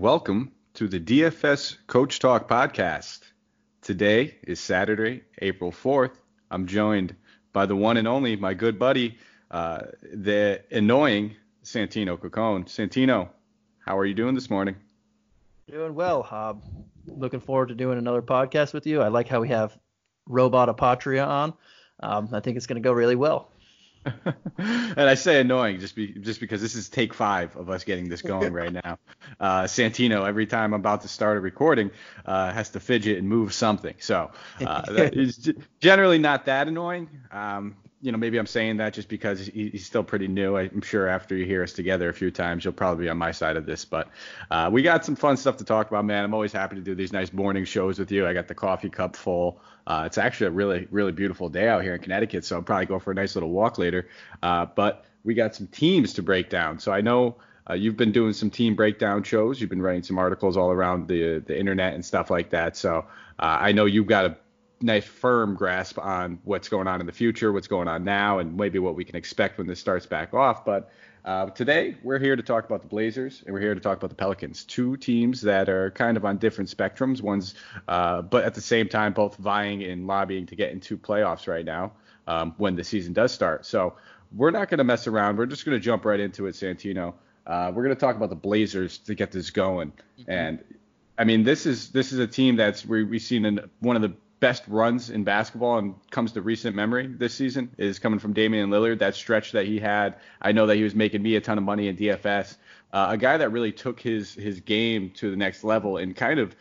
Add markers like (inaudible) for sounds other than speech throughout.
welcome to the DFS Coach Talk podcast. Today is Saturday, April 4th. I'm joined by the one and only, my good buddy, uh, the annoying Santino Cocone. Santino, how are you doing this morning? Doing well. Hob. looking forward to doing another podcast with you. I like how we have Robot Apotria on. Um, I think it's going to go really well. And I say annoying just be, just because this is take five of us getting this going right now. (laughs) Uh, Santino, every time I'm about to start a recording, uh, has to fidget and move something. So uh, (laughs) that is generally not that annoying. Um, you know, maybe I'm saying that just because he's still pretty new. I'm sure after you hear us together a few times, you'll probably be on my side of this. But uh, we got some fun stuff to talk about, man. I'm always happy to do these nice morning shows with you. I got the coffee cup full. Uh, it's actually a really, really beautiful day out here in Connecticut, so I'll probably go for a nice little walk later. Uh, but we got some teams to break down. So I know uh, you've been doing some team breakdown shows. You've been writing some articles all around the the internet and stuff like that. So uh, I know you've got a nice firm grasp on what's going on in the future, what's going on now, and maybe what we can expect when this starts back off. But uh, today we're here to talk about the Blazers and we're here to talk about the Pelicans, two teams that are kind of on different spectrums. One's, uh, but at the same time, both vying and lobbying to get into playoffs right now um, when the season does start. So we're not going to mess around. We're just going to jump right into it, Santino. Uh, we're going to talk about the Blazers to get this going. Mm-hmm. And I mean, this is this is a team that's we, we've seen in one of the best runs in basketball and comes to recent memory this season is coming from Damian Lillard. That stretch that he had, I know that he was making me a ton of money in DFS. Uh, a guy that really took his his game to the next level and kind of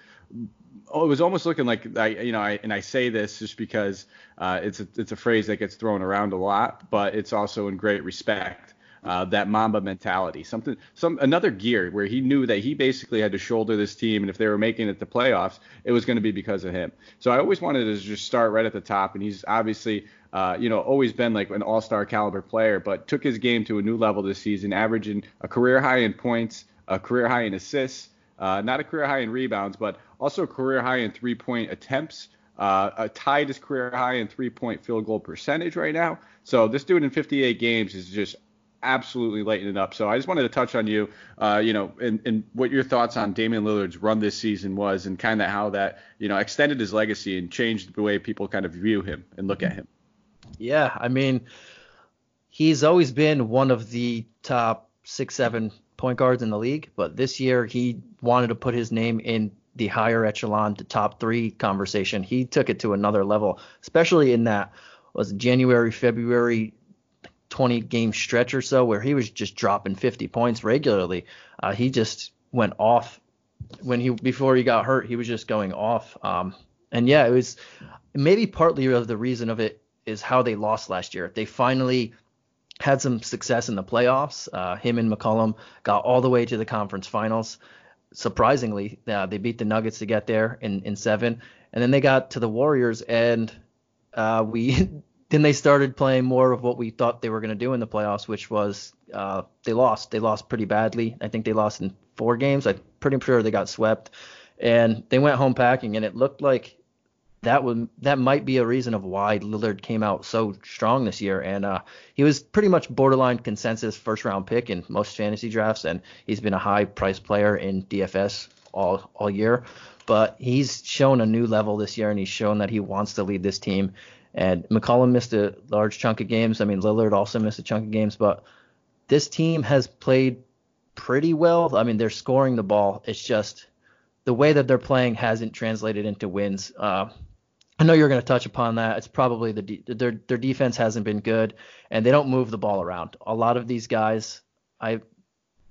oh, it was almost looking like I, you know, I, and I say this just because uh, it's a, it's a phrase that gets thrown around a lot, but it's also in great respect uh, that Mamba mentality, something, some another gear where he knew that he basically had to shoulder this team, and if they were making it to playoffs, it was going to be because of him. So I always wanted to just start right at the top, and he's obviously. Uh, you know, always been like an all-star caliber player, but took his game to a new level this season, averaging a career high in points, a career high in assists, uh, not a career high in rebounds, but also a career high in three-point attempts. Uh, tied his career high in three-point field goal percentage right now. So this dude in 58 games is just absolutely lighting it up. So I just wanted to touch on you, uh, you know, and, and what your thoughts on Damian Lillard's run this season was, and kind of how that, you know, extended his legacy and changed the way people kind of view him and look at him. Yeah, I mean, he's always been one of the top six, seven point guards in the league, but this year he wanted to put his name in the higher echelon, the top three conversation. He took it to another level, especially in that was January, February 20 game stretch or so where he was just dropping 50 points regularly. Uh, he just went off when he before he got hurt. He was just going off. Um, and yeah, it was maybe partly of the reason of it is how they lost last year. They finally had some success in the playoffs. Uh, him and McCollum got all the way to the conference finals. Surprisingly, uh, they beat the Nuggets to get there in, in seven, and then they got to the Warriors, and uh, we (laughs) then they started playing more of what we thought they were going to do in the playoffs, which was uh, they lost. They lost pretty badly. I think they lost in four games. I'm pretty sure they got swept, and they went home packing. And it looked like that would that might be a reason of why Lillard came out so strong this year. And uh, he was pretty much borderline consensus first round pick in most fantasy drafts, and he's been a high price player in DFS all all year. But he's shown a new level this year, and he's shown that he wants to lead this team. And McCollum missed a large chunk of games. I mean, Lillard also missed a chunk of games, but this team has played pretty well. I mean, they're scoring the ball. It's just the way that they're playing hasn't translated into wins. Uh, I know you're going to touch upon that. It's probably the de- their their defense hasn't been good, and they don't move the ball around. A lot of these guys, I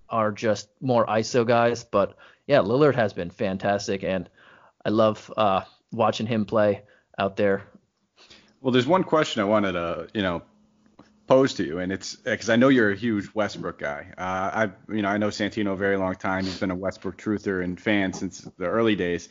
are just more ISO guys, but yeah, Lillard has been fantastic, and I love uh, watching him play out there. Well, there's one question I wanted to, you know, pose to you, and it's because I know you're a huge Westbrook guy. Uh, I, you know, I know Santino a very long time. He's been a Westbrook truther and fan since the early days.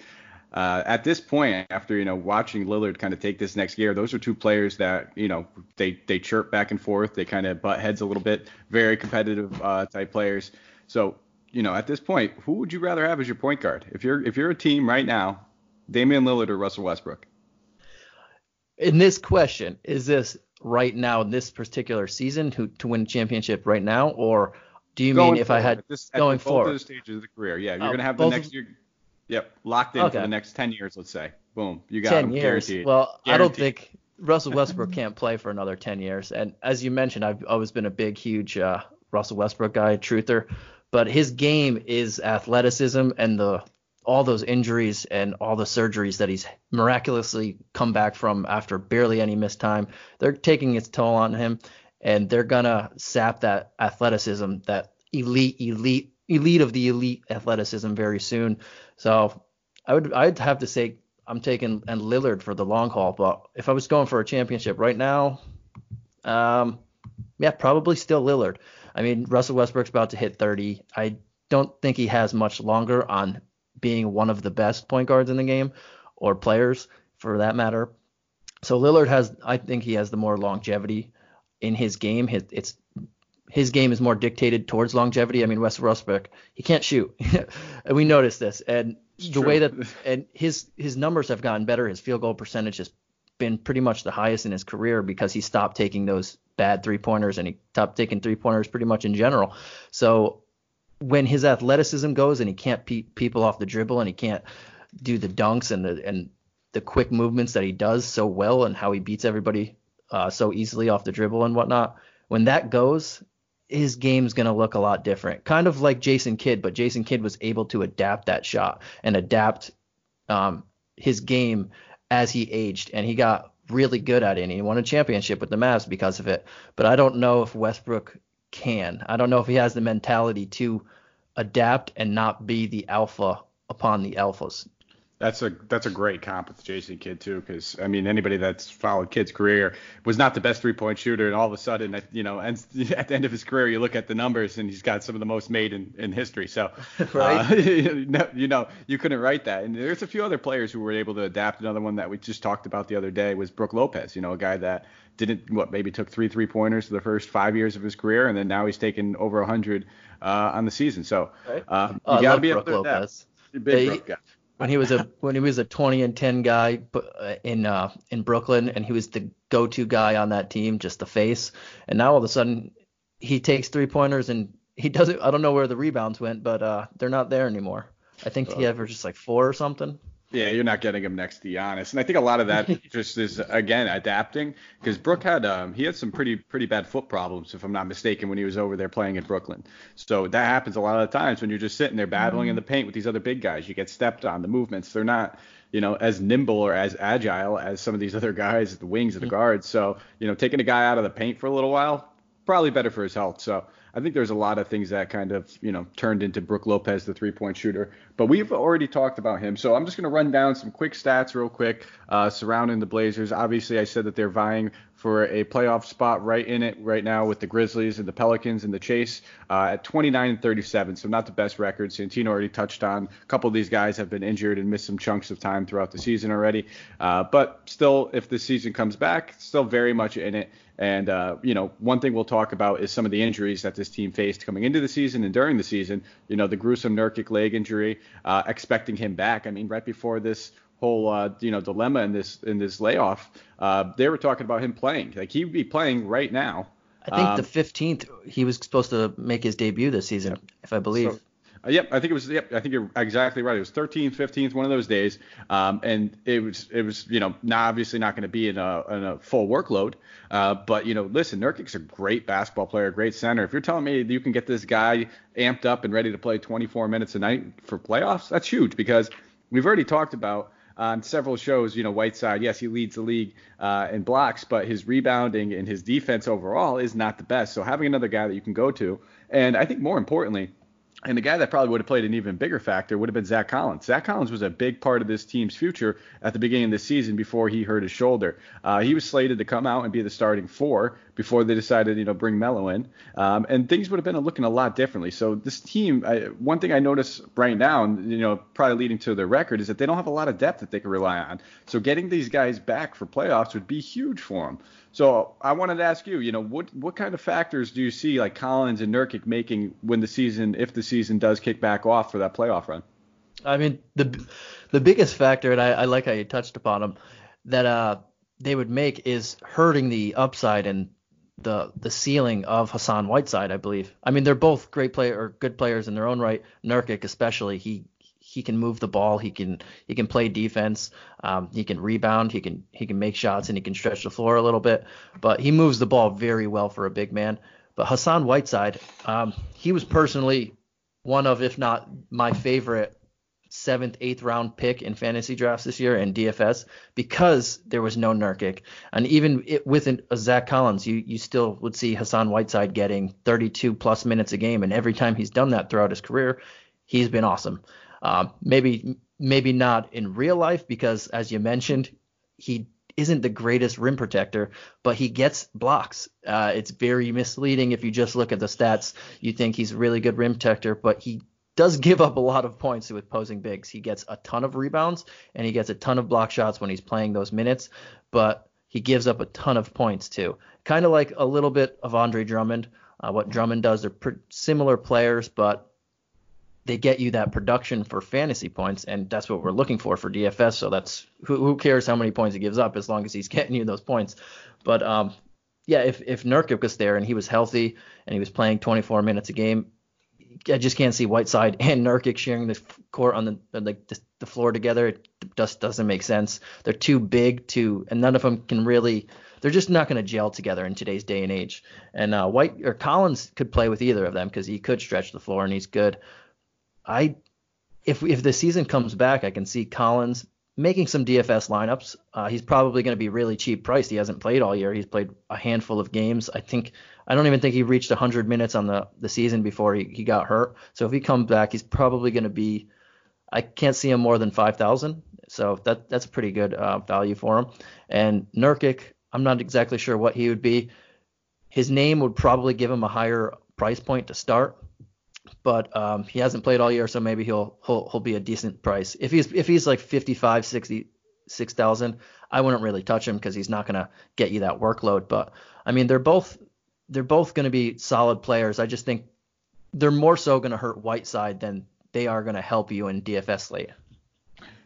Uh, at this point, after you know watching Lillard kind of take this next gear, those are two players that you know they they chirp back and forth. They kind of butt heads a little bit. Very competitive uh, type players. So you know, at this point, who would you rather have as your point guard? If you're if you're a team right now, Damian Lillard or Russell Westbrook? In this question, is this right now in this particular season who to win a championship right now, or do you going mean if forward, I had this, going both forward? of the stages of the career? Yeah, you're Oh, gonna have the both next of- year. Yep, locked in Okay. for the next 10 years, let's say. Boom, you got 10 him years. guaranteed. Well, I don't think Russell (laughs) Westbrook can't play for another 10 years. And as you mentioned, I've always been a big, huge uh, Russell Westbrook guy, truther. But his game is athleticism and the all those injuries and all the surgeries that he's miraculously come back from after barely any missed time. They're taking its toll on him, and they're gonna sap that athleticism, that elite, elite, elite of the elite athleticism very soon. So I would I'd have to say I'm taking and Lillard for the long haul, but if I was going for a championship right now, um, yeah, probably still Lillard. I mean, Russell Westbrook's about to hit 30. I don't think he has much longer on being one of the best point guards in the game or players for that matter. So Lillard has, I think he has the more longevity in his game. His, it's his game is more dictated towards longevity. I mean, Wes Westbrook, he can't shoot, and (laughs) we noticed this. And It's the true. way that (laughs) and his his numbers have gotten better. His field goal percentage has been pretty much the highest in his career because he stopped taking those bad three pointers and he stopped taking three pointers pretty much in general. So when his athleticism goes and he can't pe- people off the dribble and he can't do the dunks and the and the quick movements that he does so well and how he beats everybody uh, so easily off the dribble and whatnot. When that goes, his game's going to look a lot different. Kind of like Jason Kidd, but Jason Kidd was able to adapt that shot and adapt um, his game as he aged, and he got really good at it. And he won a championship with the Mavs because of it. But I don't know if Westbrook can. I don't know if he has the mentality to adapt and not be the alpha upon the alphas. That's a that's a great comp with Jason Kidd too, because I mean anybody that's followed Kidd's career was not the best three point shooter, and all of a sudden, at, you know, and (laughs) at the end of his career, you look at the numbers and he's got some of the most made in, in history. So, (laughs) Right. uh, (laughs) you know, you couldn't write that. And there's a few other players who were able to adapt. Another one that we just talked about the other day was Brook Lopez. You know, a guy that didn't what maybe took three three pointers for the first five years of his career, and then now he's taken over 100 uh, on the season. So, Right. uh, you Oh, I got to love be able to adapt. Lopez. You're a Big They- Brook guy. When he was a when he was a 20 and 10 guy uh, in uh, in Brooklyn and he was the go-to guy on that team, just the face. And now all of a sudden he takes three pointers and he doesn't. I don't know where the rebounds went, but uh, they're not there anymore. I think he averages like four or something. Yeah, you're not getting him next to Giannis, and I think a lot of that (laughs) just is again adapting because Brook had um, he had some pretty pretty bad foot problems if I'm not mistaken when he was over there playing in Brooklyn. So that happens a lot of the times when you're just sitting there battling in the paint with these other big guys. You get stepped on. The movements they're not you know as nimble or as agile as some of these (laughs) other guys at the wings of the guards. So you know taking a guy out of the paint for a little while probably better for his health. So I think there's a lot of things that kind of, you know, turned into Brook Lopez, the three point shooter. But we've already talked about him. So I'm just going to run down some quick stats real quick uh, surrounding the Blazers. Obviously, I said that they're vying for a playoff spot right in it right now with the Grizzlies and the Pelicans and the Chase uh, at 29 and 37. So not the best record. Santino already touched on a couple of these guys have been injured and missed some chunks of time throughout the season already. Uh, but still, if the season comes back, still very much in it. And, uh, you know, one thing we'll talk about is some of the injuries that this team faced coming into the season and during the season. You know, the gruesome Nurkic leg injury, uh, expecting him back. I mean, right before this whole, uh, you know, dilemma in this in this layoff, uh, they were talking about him playing. Like, he'd be playing right now. I think Um, the 15th he was supposed to make his debut this season, if I believe. So, uh, yep, I think it was. Yep, I think you're exactly right. It was 13th, 15th, one of those days, um, and it was it was you know not obviously not going to be in a, in a full workload, uh, but you know listen, Nurkic's a great basketball player, a great center. If you're telling me you can get this guy amped up and ready to play 24 minutes a night for playoffs, that's huge because we've already talked about on several shows, you know, Whiteside, yes, he leads the league uh, in blocks, but his rebounding and his defense overall is not the best. So having another guy that you can go to, and I think more importantly, and the guy that probably would have played an even bigger factor would have been Zach Collins. Zach Collins was a big part of this team's future at the beginning of the season before he hurt his shoulder. Uh, he was slated to come out and be the starting four before they decided, you know, bring Melo in, um, and things would have been looking a lot differently. So this team, I, one thing I notice right now, and you know, probably leading to their record, is that they don't have a lot of depth that they can rely on. So getting these guys back for playoffs would be huge for them. So I wanted to ask you, you know, what what kind of factors do you see like Collins and Nurkic making when the season, if the season does kick back off for that playoff run? I mean, the the biggest factor, and I, I like how you touched upon them, that uh they would make is hurting the upside and the the ceiling of Hassan Whiteside, I believe. I mean, they're both great player or good players in their own right. Nurkic especially, he he can move the ball, he can he can play defense, um, he can rebound, he can he can make shots, and he can stretch the floor a little bit. But he moves the ball very well for a big man. But Hassan Whiteside, um, he was personally one of, if not my favorite seventh, eighth round pick in fantasy drafts this year in DFS because there was no Nurkic. And even it, with an, a Zach Collins, you, you still would see Hassan Whiteside getting 32 plus minutes a game. And every time he's done that throughout his career, he's been awesome. Uh, maybe maybe not in real life because, as you mentioned, he isn't the greatest rim protector, but he gets blocks. Uh, it's very misleading if you just look at the stats. You think he's a really good rim protector, but he does give up a lot of points with posing bigs. He gets a ton of rebounds and he gets a ton of block shots when he's playing those minutes, but he gives up a ton of points too. Kind of like a little bit of Andre Drummond. Uh, what Drummond does, they're similar players, but they get you that production for fantasy points, and that's what we're looking for for DFS. So that's who, who cares how many points he gives up as long as he's (laughs) getting you those points. But um, yeah, if if Nurkic was there and he was healthy and he was playing 24 minutes a game, I just can't see Whiteside (laughs) and Nurkic sharing the court on the like the, the, floor together. It just doesn't make sense. They're too big to, and none of them can really. They're just not going to gel together in today's day and age. And uh, White or Collins could play with either of them because he could stretch the floor and he's good. I, if if the season comes back, I can see Collins making some DFS lineups. Uh, he's probably going to be really cheap priced. He hasn't played all year. He's played a handful of games. I think I don't even think he reached 100 minutes on the the season before he, he got hurt. So if he comes back, he's probably going to be. I can't see him more than 5,000. So that that's a pretty good uh, value for him. And Nurkic, I'm not exactly sure what he would be. His name would probably give him a higher price point to start but um, he hasn't played all year, so maybe he'll he'll he'll be a decent price. If he's if he's like 55, 60, 6,000, I wouldn't really touch him because he's not gonna get you that workload. But I mean, they're both they're both gonna be solid players. I just think they're more so gonna hurt Whiteside than they are gonna help you in DFS late.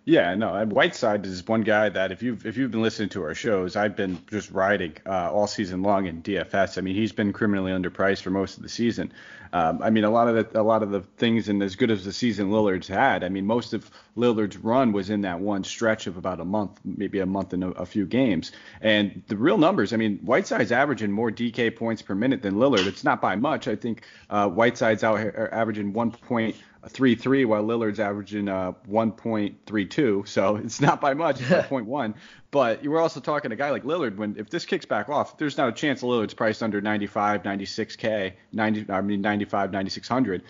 Yeah, no, Whiteside is one guy that if you've if you've been listening to our shows, I've been just riding uh, all season long in DFS. I mean, he's been criminally underpriced for most of the season. Um, I mean, a lot of the a lot of the things and as good as the season Lillard's had. I mean, most of Lillard's run was in that one stretch of about a month, maybe a month and a, a few games. And the real numbers, I mean, Whiteside's averaging more DK points per minute than Lillard. It's not by much. I think uh, Whiteside's out here averaging one point three three while Lillard's averaging uh 1.32. So (laughs) it's not by much, it's (laughs) 0.1. But you were also talking a guy like Lillard. When if this kicks back off, there's not a chance Lillard's priced under 95, 96k, 90, I mean 95, 9600.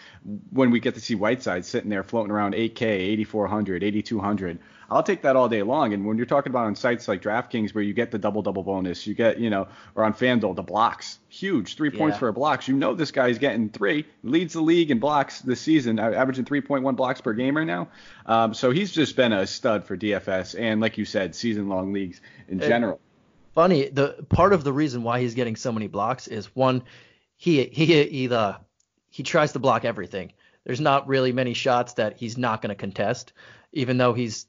When we get to see Whiteside sitting there floating around 8k, 8400, 8200. I'll take that all day long. And when you're talking about on sites like DraftKings where you get the double double bonus, you get, you know, or on FanDuel, the blocks, huge, three points yeah. for a blocks. You know this guy's getting three, leads the league in blocks this season, averaging 3.1 blocks per game right now. Um, so he's just been a stud for DFS and, like you said, season long leagues in general. Funny, the part of the reason why he's getting so many blocks is one, he he he the he tries to block everything. There's not really many shots that he's not going to contest, even though he's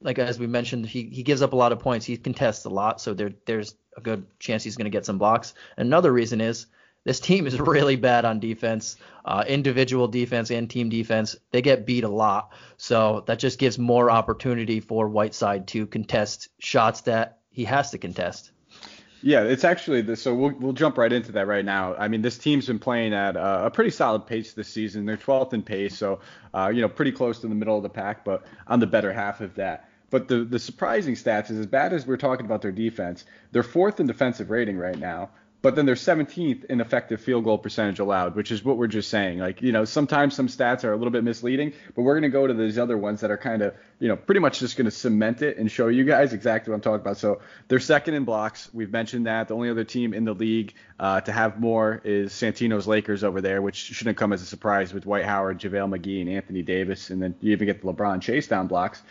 like as we mentioned, he, he gives up a lot of points. He contests a lot, so there there's a good chance he's going to get some blocks. Another reason is this team is (laughs) really bad on defense, uh, individual defense and team defense. They get beat a lot, so that just gives more opportunity for Whiteside to contest shots that he has to contest. Yeah, it's actually the, so we'll we'll jump right into that right now. I mean, this team's been playing at a pretty solid pace this season. They're 12th in pace, so uh, you know pretty close to the middle of the pack, but on the better half of that. But the the surprising stats is as bad as we're talking about their defense, they're fourth in defensive rating right now but then they're 17th in effective field goal percentage allowed, which is what we're just saying. Like, you know, sometimes some stats are a little bit misleading, but we're going to go to these other ones that are kind of, you know, pretty much just going to cement it and show you guys exactly what I'm talking about. So they're second in blocks. We've mentioned that. The only other team in the league uh, to have more is Santino's Lakers over there, which shouldn't come as a surprise with Dwight Howard, JaVale McGee, and Anthony Davis. And then you even get the LeBron chase down blocks.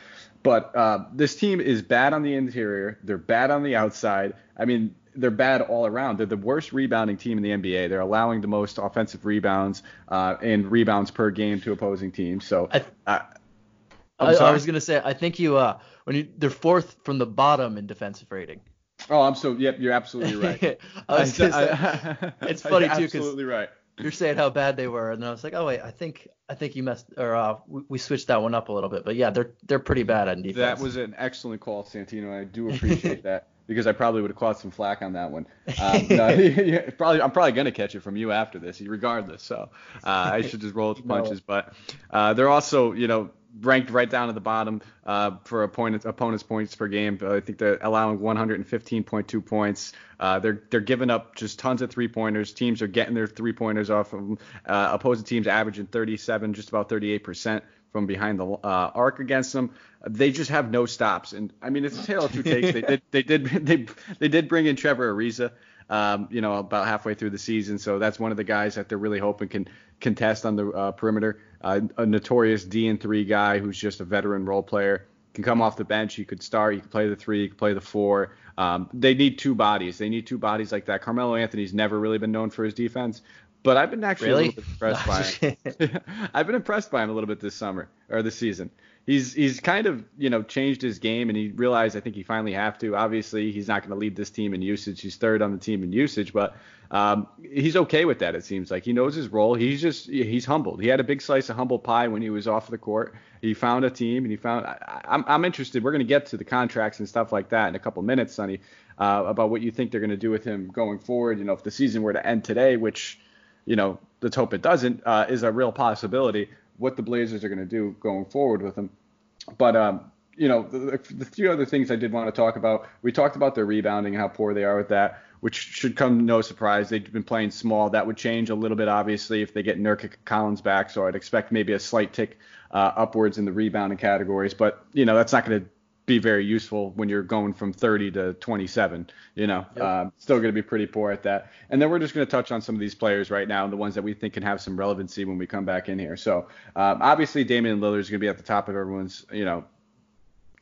But uh, this team is bad on the interior. They're bad on the outside. I mean, they're bad all around. They're the worst rebounding team in the NBA. They're allowing the most offensive rebounds uh, and rebounds per game to opposing teams. So I, uh, I, I was gonna say I think you uh when you they're fourth from the bottom in defensive rating. Oh, I'm so yep. You're absolutely right. (laughs) I was I- gonna say, I- (laughs) it's funny, too, 'cause- Absolutely right. You're saying how bad they were, and then I was like, oh wait, I think I think you messed or uh, we, we switched that one up a little bit, but yeah, they're they're pretty bad on defense. That was an excellent call, Santino. I do appreciate that (laughs) because I probably would have caught some flack on that one. Um, no, (laughs) yeah, probably, I'm probably gonna catch it from you after this, regardless. So uh, I should just roll with the (laughs) No. punches. But uh, they're also, you know, ranked right down at the bottom uh, for opponents opponents points per game. I think they're allowing 115.2 points. Uh, they're they're giving up just tons of three pointers. Teams are getting their three pointers off of them. Uh, opposing teams averaging 37, just about 38 percent from behind the uh, arc against them. They just have no stops, and I mean it's a tale of two takes. They did they did (laughs) they they did bring in Trevor Ariza, um, you know, about halfway through the season, so that's one of the guys that they're really hoping can contest on the uh, perimeter. Uh, a notorious D and three guy who's just a veteran role player can come off the bench. You could start. You could play the three. You could play the four. Um, they need two bodies. They need two bodies like that. Carmelo Anthony's never really been known for his defense, but I've been actually Really? a little bit impressed (laughs) by him. (laughs) I've been impressed by him a little bit this summer or this season. He's he's kind of you know changed his game and he realized I think he finally have to. Obviously he's not going to lead this team in usage. He's third on the team in usage, but um, he's okay with that. It seems like he knows his role. He's just he's humbled. He had a big slice of humble pie when he was off the court. He found a team and he found. I, I'm I'm interested. We're going to get to the contracts and stuff like that in a couple minutes, Sonny, uh, about what you think they're going to do with him going forward. You know, if the season were to end today, which you know, let's hope it doesn't, uh, is a real possibility. What the Blazers are going to do going forward with him. But, um, you know, the, the few other things I did want to talk about. We talked about their rebounding and how poor they are with that, which should come no surprise. They've been playing small. That would change a little bit, obviously, if they get Nurkic Collins back. So I'd expect maybe a slight tick uh, upwards in the rebounding categories. But, you know, that's not going to be very useful when you're going from 30 to 27. You know, Yep. um, still going to be pretty poor at that. And then we're just going to touch on some of these players right now, the ones that we think can have some relevancy when we come back in here. So um, obviously Damian Lillard is going to be at the top of everyone's, you know,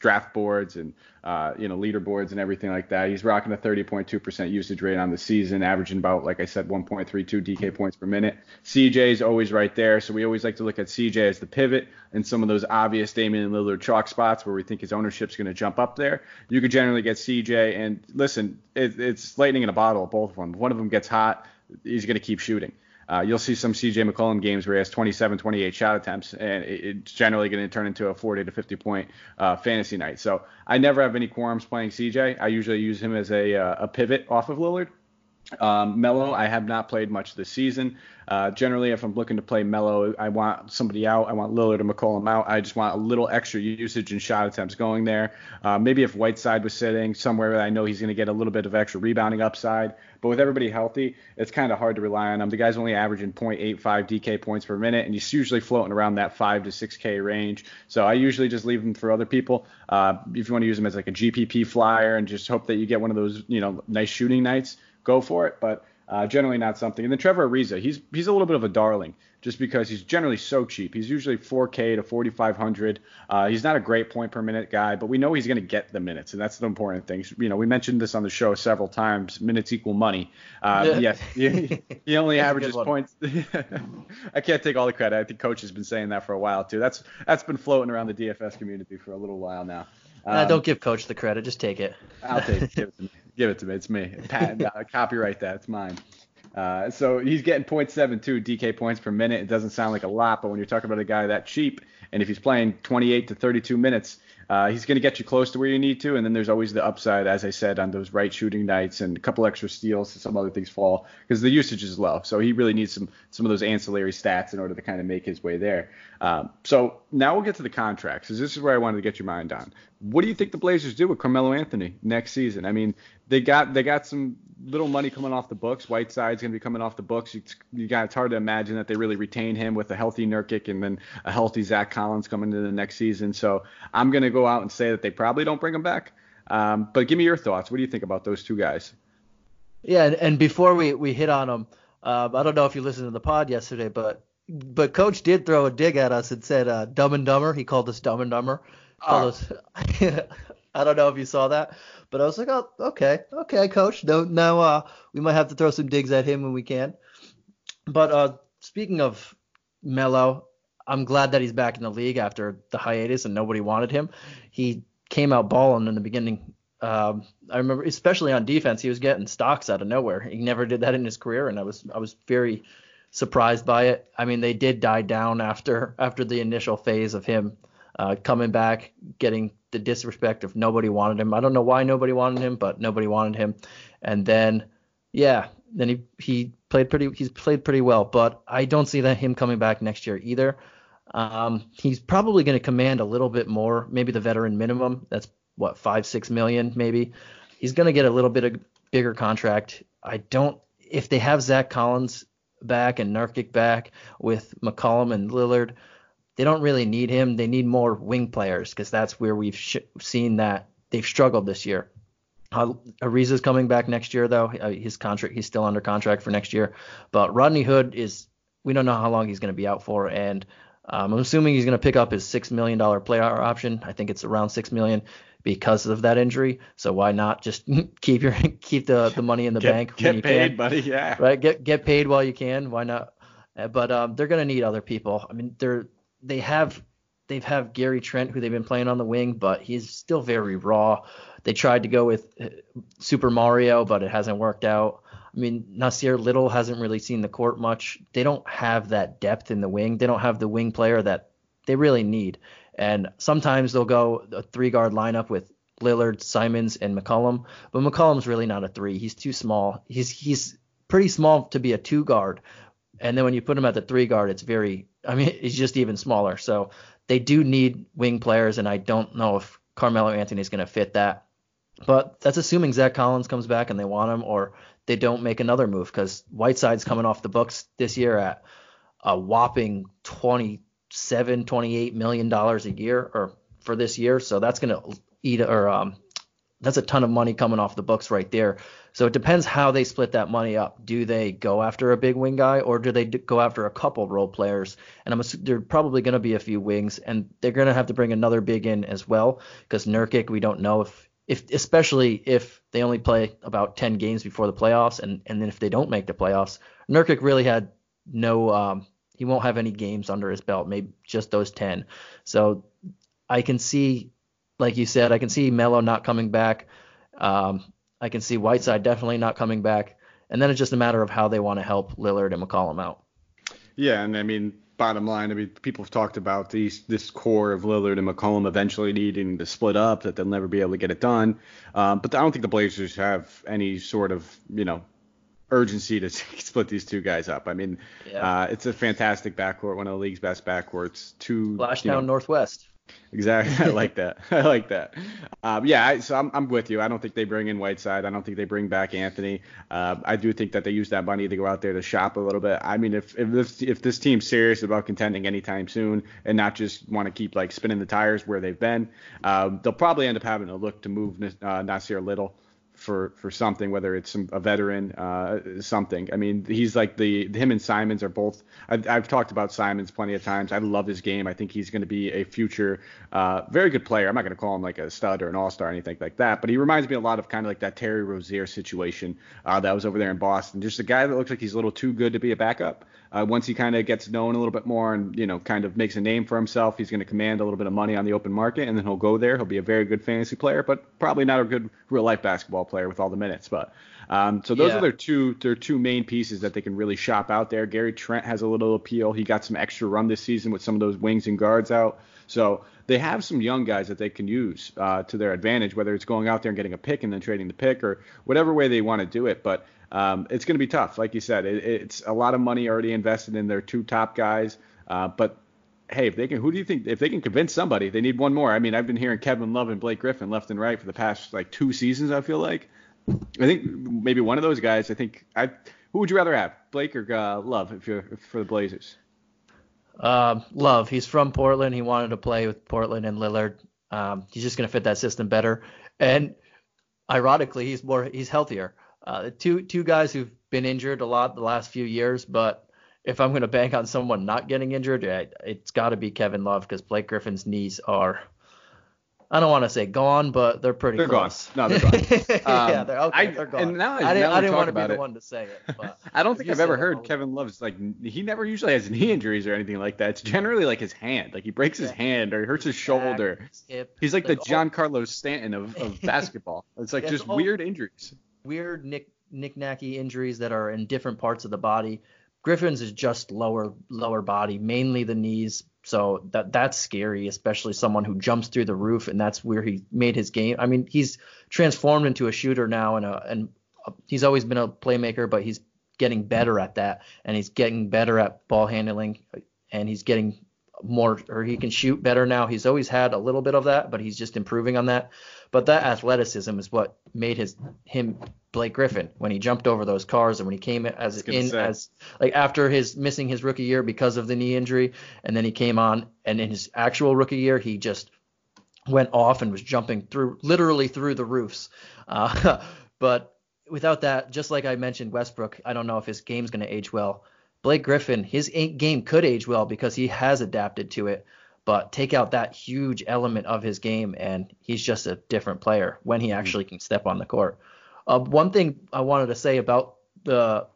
draft boards and uh, you know leaderboards and everything like that. He's rocking a 30.2% usage rate on the season, averaging about like I said 1.32 DK points per minute. CJ is always right there, so we always like to look at CJ as the pivot in some of those obvious Damian Lillard chalk spots where we think his ownership's going to jump up there. You could generally get CJ and listen, it, it's lightning in a bottle, both of them. One of them gets hot, he's going to keep shooting. Uh, you'll see some CJ McCollum games where he has 27, 28 shot attempts, and it, it's generally going to turn into a 40 to 50 point uh, fantasy night. So I never have any qualms playing CJ. I usually use him as a, uh, a pivot off of Lillard. Um, Melo, I have not played much this season. Uh, generally, if I'm looking to play Melo, I want somebody out. I want Lillard and McCollum out. I just want a little extra usage and shot attempts going there. Uh, maybe if Whiteside was sitting somewhere I know he's going to get a little bit of extra rebounding upside. But with everybody healthy, it's kind of hard to rely on him. The guy's only averaging 0.85 DK points per minute, and he's usually floating around that 5 to 6K range. So I usually just leave him for other people. Uh, if you want to use him as like a GPP flyer and just hope that you get one of those, you know, nice shooting nights, go for it. But uh, generally not something. And then Trevor Ariza, he's he's a little bit of a darling just because he's generally so cheap. He's usually 4K to 4,500. Uh, he's not a great point per minute guy, but we know he's going to get the minutes, and that's the important thing. You know, we mentioned this on the show several times. Minutes equal money. Uh, Yeah. yes, he, (laughs) he only averages points. (laughs) I can't take all the credit. I think coach has been saying that for a while too. That's that's been floating around the DFS community for a little while now. Um, don't give coach the credit, just take it. I'll take it. Give it to me. It's me. Patent, (laughs) uh, copyright that. It's mine. Uh, so he's getting 0.72 DK points per minute. It doesn't sound like a lot, but when you're talking about a guy that cheap, and if he's playing 28 to 32 minutes, uh, he's going to get you close to where you need to. And then there's always the upside, as I said, on those right shooting nights and a couple extra steals so some other things fall because the usage is low. So he really needs some some of those ancillary stats in order to kind of make his way there. Um, so now we'll get to the contracts. 'cause this is where I wanted to get your mind on. What do you think the Blazers do with Carmelo Anthony next season? I mean, they got they got some little money coming off the books. Whiteside's going to be coming off the books. It's, you got it's hard to imagine that they really retain him with a healthy Nurkic and then a healthy Zach Collins coming into the next season. So I'm going to go out and say that they probably don't bring him back. Um, but give me your thoughts. What do you think about those two guys? Yeah, and, and before we, we hit on them, um, I don't know if you listened to the pod yesterday, but but coach did throw a dig at us and said uh, dumb and dumber. He called us dumb and dumber. Called us, (laughs) I don't know if you saw that, but I was like, oh, okay, okay, coach. No, now uh, we might have to throw some digs at him when we can. But uh, speaking of Melo, I'm glad that he's back in the league after the hiatus and nobody wanted him. He came out balling in the beginning Um, I remember, especially on defense, he was getting stocks out of nowhere. He never did that in his career, and I was I was very surprised by it. I mean, they did die down after after the initial phase of him uh, coming back, getting the disrespect of nobody wanted him. I don't know why nobody wanted him, but nobody wanted him. And then, yeah, then he he played pretty he's played pretty well, but I don't see that him coming back next year either. Um, he's probably going to command a little bit more, maybe the veteran minimum. That's what five six million maybe. He's going to get a little bit of bigger contract. I don't if they have Zach Collins back and Nurkic back with McCollum and Lillard, they don't really need him. They need more wing players because that's where we've sh- seen that they've struggled this year. Uh, Ariza's coming back next year though. Uh, his contract, he's still under contract for next year. But Rodney Hood is, we don't know how long he's going to be out for, and um, I'm assuming he's going to pick up his six million dollar player option. I think it's around six million because of that injury. So why not just (laughs) keep your (laughs) keep the, the money in the get, bank get when you paid, can, buddy? Yeah. Right. Get get paid while you can. Why not? Uh, but um, they're going to need other people. I mean, they're they have they've have Gary Trent who they've been playing on the wing, but he's still very raw. They tried to go with uh, Super Mario, but it hasn't worked out. I mean, Nassir Little hasn't really seen the court much. They don't have that depth in the wing. They don't have the wing player that they really need. And sometimes they'll go a three guard lineup with Lillard, Simons, and McCollum. But McCollum's really not a three. He's too small. He's he's pretty small to be a two guard. And then when you put him at the three guard, it's very I mean, (laughs) he's just even smaller. So they do need wing players, and I don't know if Carmelo Anthony is going to fit that. But that's assuming Zach Collins comes back and they want him, or they don't make another move because Whiteside's coming off the books this year at a whopping 27, 28 million dollars a year, or for this year. So that's going to eat, or um, that's a ton of money coming off the books right there. So it depends how they split that money up. Do they go after a big wing guy or do they go after a couple role players? And I'm assuming there are probably going to be a few wings, and they're going to have to bring another big in as well because Nurkic, we don't know if if especially if they only play about 10 games before the playoffs, and and then if they don't make the playoffs, Nurkic really had no um, he won't have any games under his belt, maybe just those 10. So I can see, like you said, I can see Melo not coming back. Um, I can see Whiteside definitely not coming back. And then it's just a matter of how they want to help Lillard and McCollum out. Yeah, and I mean, bottom line, I mean, people have talked about these this core of Lillard and McCollum eventually needing to split up, that they'll never be able to get it done. Um, but I don't think the Blazers have any sort of, you know, urgency to (laughs) split these two guys up. I mean, yeah. uh, it's a fantastic backcourt, one of the league's best backcourts. Two Splashdown know, Northwest. Exactly. (laughs) I like that. (laughs) I like that. Um, yeah, I, so I'm, I'm with you. I don't think they bring in Whiteside. I don't think they bring back Anthony. Uh, I do think that they use that money to go out there to shop a little bit. I mean, if if this, if this team's serious about contending anytime soon and not just want to keep like spinning the tires where they've been, um, they'll probably end up having to look to move uh, Nassir Little for for something, whether it's some, a veteran, uh, something. I mean, he's like the him and Simons are both. I've, I've, talked about Simons plenty of times. I love his game. I think he's going to be a future, uh, very good player. I'm not going to call him like a stud or an all star or anything like that, but he reminds me a lot of kind of like that Terry Rozier situation uh, that was over there in Boston. Just a guy that looks like he's a little too good to be a backup. Uh, once he kind of gets known a little bit more and you know kind of makes a name for himself, he's going to command a little bit of money on the open market, and then he'll go there. He'll be a very good fantasy player, but probably not a good real life basketball player with all the minutes. But um, so those yeah. are their two their two main pieces that they can really shop out there. Gary Trent has a little appeal. He got some extra run this season with some of those wings and guards out. So they have some young guys that they can use uh, to their advantage, whether it's going out there and getting a pick and then trading the pick or whatever way they want to do it. But um, it's going to be tough. Like you said, it, it's a lot of money already invested in their two top guys. Uh, but hey, if they can, who do you think if they can convince somebody, they need one more. I mean, I've been hearing Kevin Love and Blake Griffin left and right for the past like two seasons. I feel like. I think maybe one of those guys. I think I. Who would you rather have, Blake or uh, Love, if you're if for the Blazers? Um, Love. He's from Portland. He wanted to play with Portland and Lillard. Um, he's just going to fit that system better. And ironically, he's more he's healthier. Uh, two two guys who've been injured a lot the last few years, but if I'm going to bank on someone not getting injured, it's got to be Kevin Love because Blake Griffin's knees are I don't want to say gone, but they're pretty they're close. Gone. No, they're gone. (laughs) Um, yeah, they're okay. I, they're gone. And now, I, didn't, I didn't want to be the one to say it. But (laughs) I don't think I've ever heard Kevin Love's like he never usually has knee injuries or anything like that. It's generally like his hand, like he breaks his hand or he hurts his shoulder. Hip, He's like, like the Carlos Stanton of, of (laughs) basketball. It's like yeah, just weird injuries. Weird nick knick-knacky injuries that are in different parts of the body. Griffin's is just lower lower body, mainly the knees. So that that's scary, especially someone who jumps through the roof, and that's where he made his game. I mean, he's transformed into a shooter now, and a, and a, he's always been a playmaker, but he's getting better at that, and he's getting better at ball handling, and he's getting more, or he can shoot better now. He's always had a little bit of that, but he's just improving on that. But that athleticism is what made his him Blake Griffin when he jumped over those cars and when he came as in say. as like after his missing his rookie year because of the knee injury and then he came on and in his actual rookie year he just went off and was jumping through literally through the roofs. Uh, (laughs) but without that, just like I mentioned Westbrook, I don't know if his game's going to age well. Blake Griffin, his game could age well because he has adapted to it but take out that huge element of his game and he's just a different player when he actually can step on the court. Uh, one thing I wanted to say about the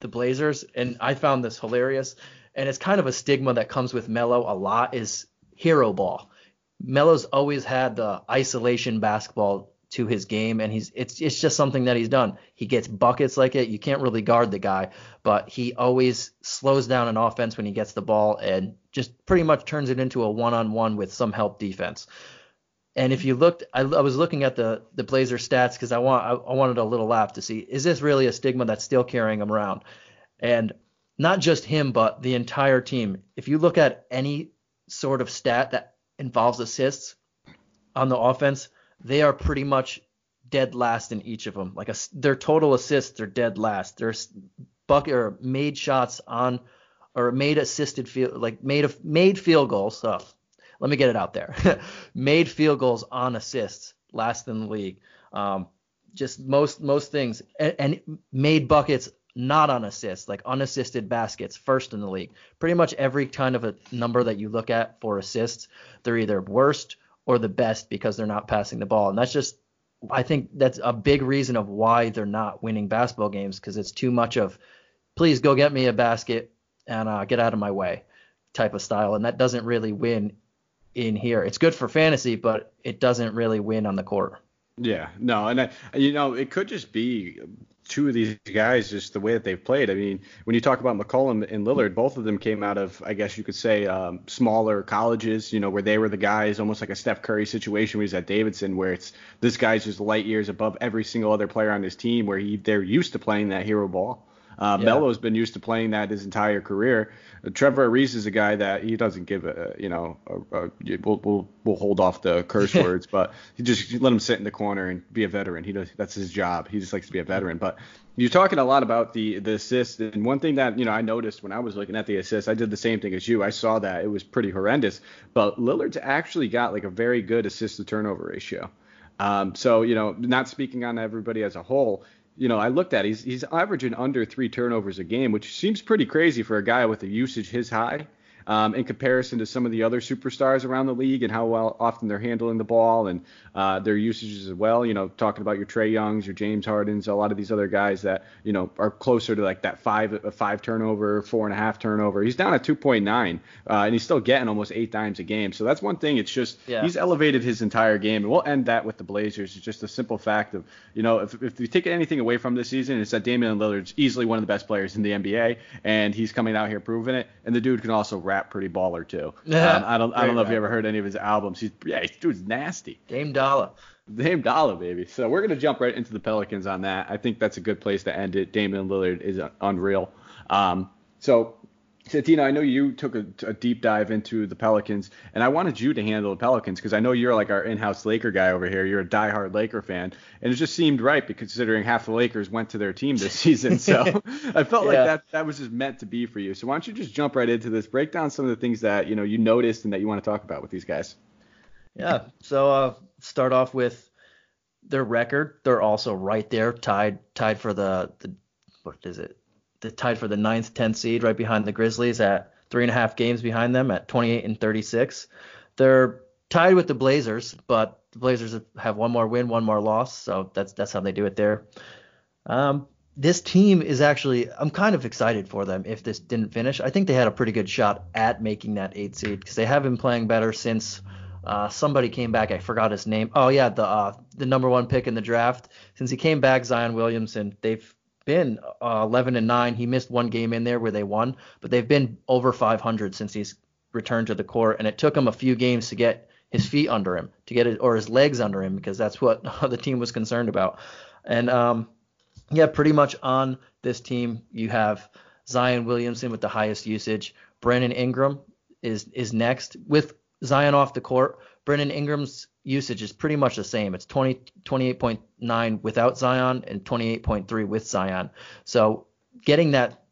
the Blazers, and I found this hilarious, and it's kind of a stigma that comes with Melo a lot, is hero ball. Melo's always had the isolation basketball to his game, and he's it's it's just something that he's done. He gets buckets like it. You can't really guard the guy, but he always slows down an offense when he gets the ball and just pretty much turns it into a one-on-one with some help defense. And if you looked, I, I was looking at the the Blazer stats because I want I, I wanted a little laugh to see is this really a stigma that's still carrying him around, and not just him but the entire team. If you look at any sort of stat that involves assists on the offense, they are pretty much dead last in each of them. Like a, their total assists they're dead last. Their bucket or made shots on or made assisted field like made made field goals. So let me get it out there. (laughs) made field goals on assists last in the league. Um, just most most things and, and made buckets not on assists, like unassisted baskets, first in the league. Pretty much every kind of a number that you look at for assists, they're either worst or the best because they're not passing the ball. And that's just, I think that's a big reason of why they're not winning basketball games because it's too much of, please go get me a basket and uh, get out of my way type of style. And that doesn't really win in here. It's good for fantasy, but it doesn't really win on the court. Yeah, no, and I, you know, it could just be two of these guys, just the way that they've played. I mean, when you talk about McCollum and Lillard, both of them came out of, I guess you could say, um, smaller colleges, you know, where they were the guys, almost like a Steph Curry situation where he's at Davidson, where it's this guy's just light years above every single other player on his team, where he they're used to playing that hero ball. Uh, yeah. Melo's been used to playing that his entire career. Uh, Trevor Ariza is a guy that he doesn't give a, you know, a, a, we'll, we'll we'll hold off the curse (laughs) words, but he just let him sit in the corner and be a veteran. He does that's his job. He just likes to be a veteran. But you're talking a lot about the the assists, and one thing that you know I noticed when I was looking at the assists, I did the same thing as you. I saw that it was pretty horrendous, but Lillard's actually got like a very good assist to turnover ratio. Um, so you know, not speaking on everybody as a whole, you know, I looked at he's he's averaging under three turnovers a game, which seems pretty crazy for a guy with a usage his high um, in comparison to some of the other superstars around the league and how well often they're handling the ball and uh, their usages as well. You know, talking about your Trae Youngs, your James Hardens, a lot of these other guys that you know are closer to like that five a five turnover, four and a half turnover. He's down at 2.9, uh, and he's still getting almost eight times a game. So that's one thing. It's just yeah. he's elevated his entire game, and we'll end that with the Blazers. It's just a simple fact of you know if if you take anything away from this season, it's that Damian Lillard's easily one of the best players in the NBA, and he's coming out here proving it. And the dude can also rap rap pretty baller too. (laughs) Um, I don't I don't know if you ever heard any of his albums. He's yeah, dude's nasty. Dame Dollar. Dame Dollar, baby. So we're gonna jump right into the Pelicans on that. I think that's a good place to end it. Damian Lillard is unreal. Um, so Santino, I know you took a, a, deep dive into the Pelicans, and I wanted you to handle the Pelicans because I know you're like our in-house Laker guy over here. You're a diehard Laker fan, and it just seemed right because considering half the Lakers went to their team this (laughs) season. So I felt yeah. like that that was just meant to be for you. So why don't you just jump right into this? Break down some of the things that you know you noticed and that you want to talk about with these guys. Yeah. So uh, start off with their record. They're also right there, tied tied for the the what is it? The tied for the ninth, 10th seed, right behind the Grizzlies at three and a half games behind them at 28 and 36. They're tied with the Blazers, but the Blazers have one more win, one more loss, so that's that's how they do it there. Um, this team is actually I'm kind of excited for them if this didn't finish. I think they had a pretty good shot at making that eight seed because they have been playing better since uh, somebody came back. I forgot his name. Oh yeah, the uh, the number one pick in the draft. Since he came back, Zion Williamson. They've been uh, 11 and 9. He missed one game in there where they won, but they've been over 500 since he's returned to the court, and it took him a few games to get his feet under him, to get it or his legs under him, because that's what (laughs) the team was concerned about. And um, yeah, pretty much on this team you have Zion Williamson with the highest usage. Brandon Ingram is is next with Zion off the court. Brandon Ingram's usage is pretty much the same. It's 20 28.9 without Zion and 28.3 with Zion. So getting that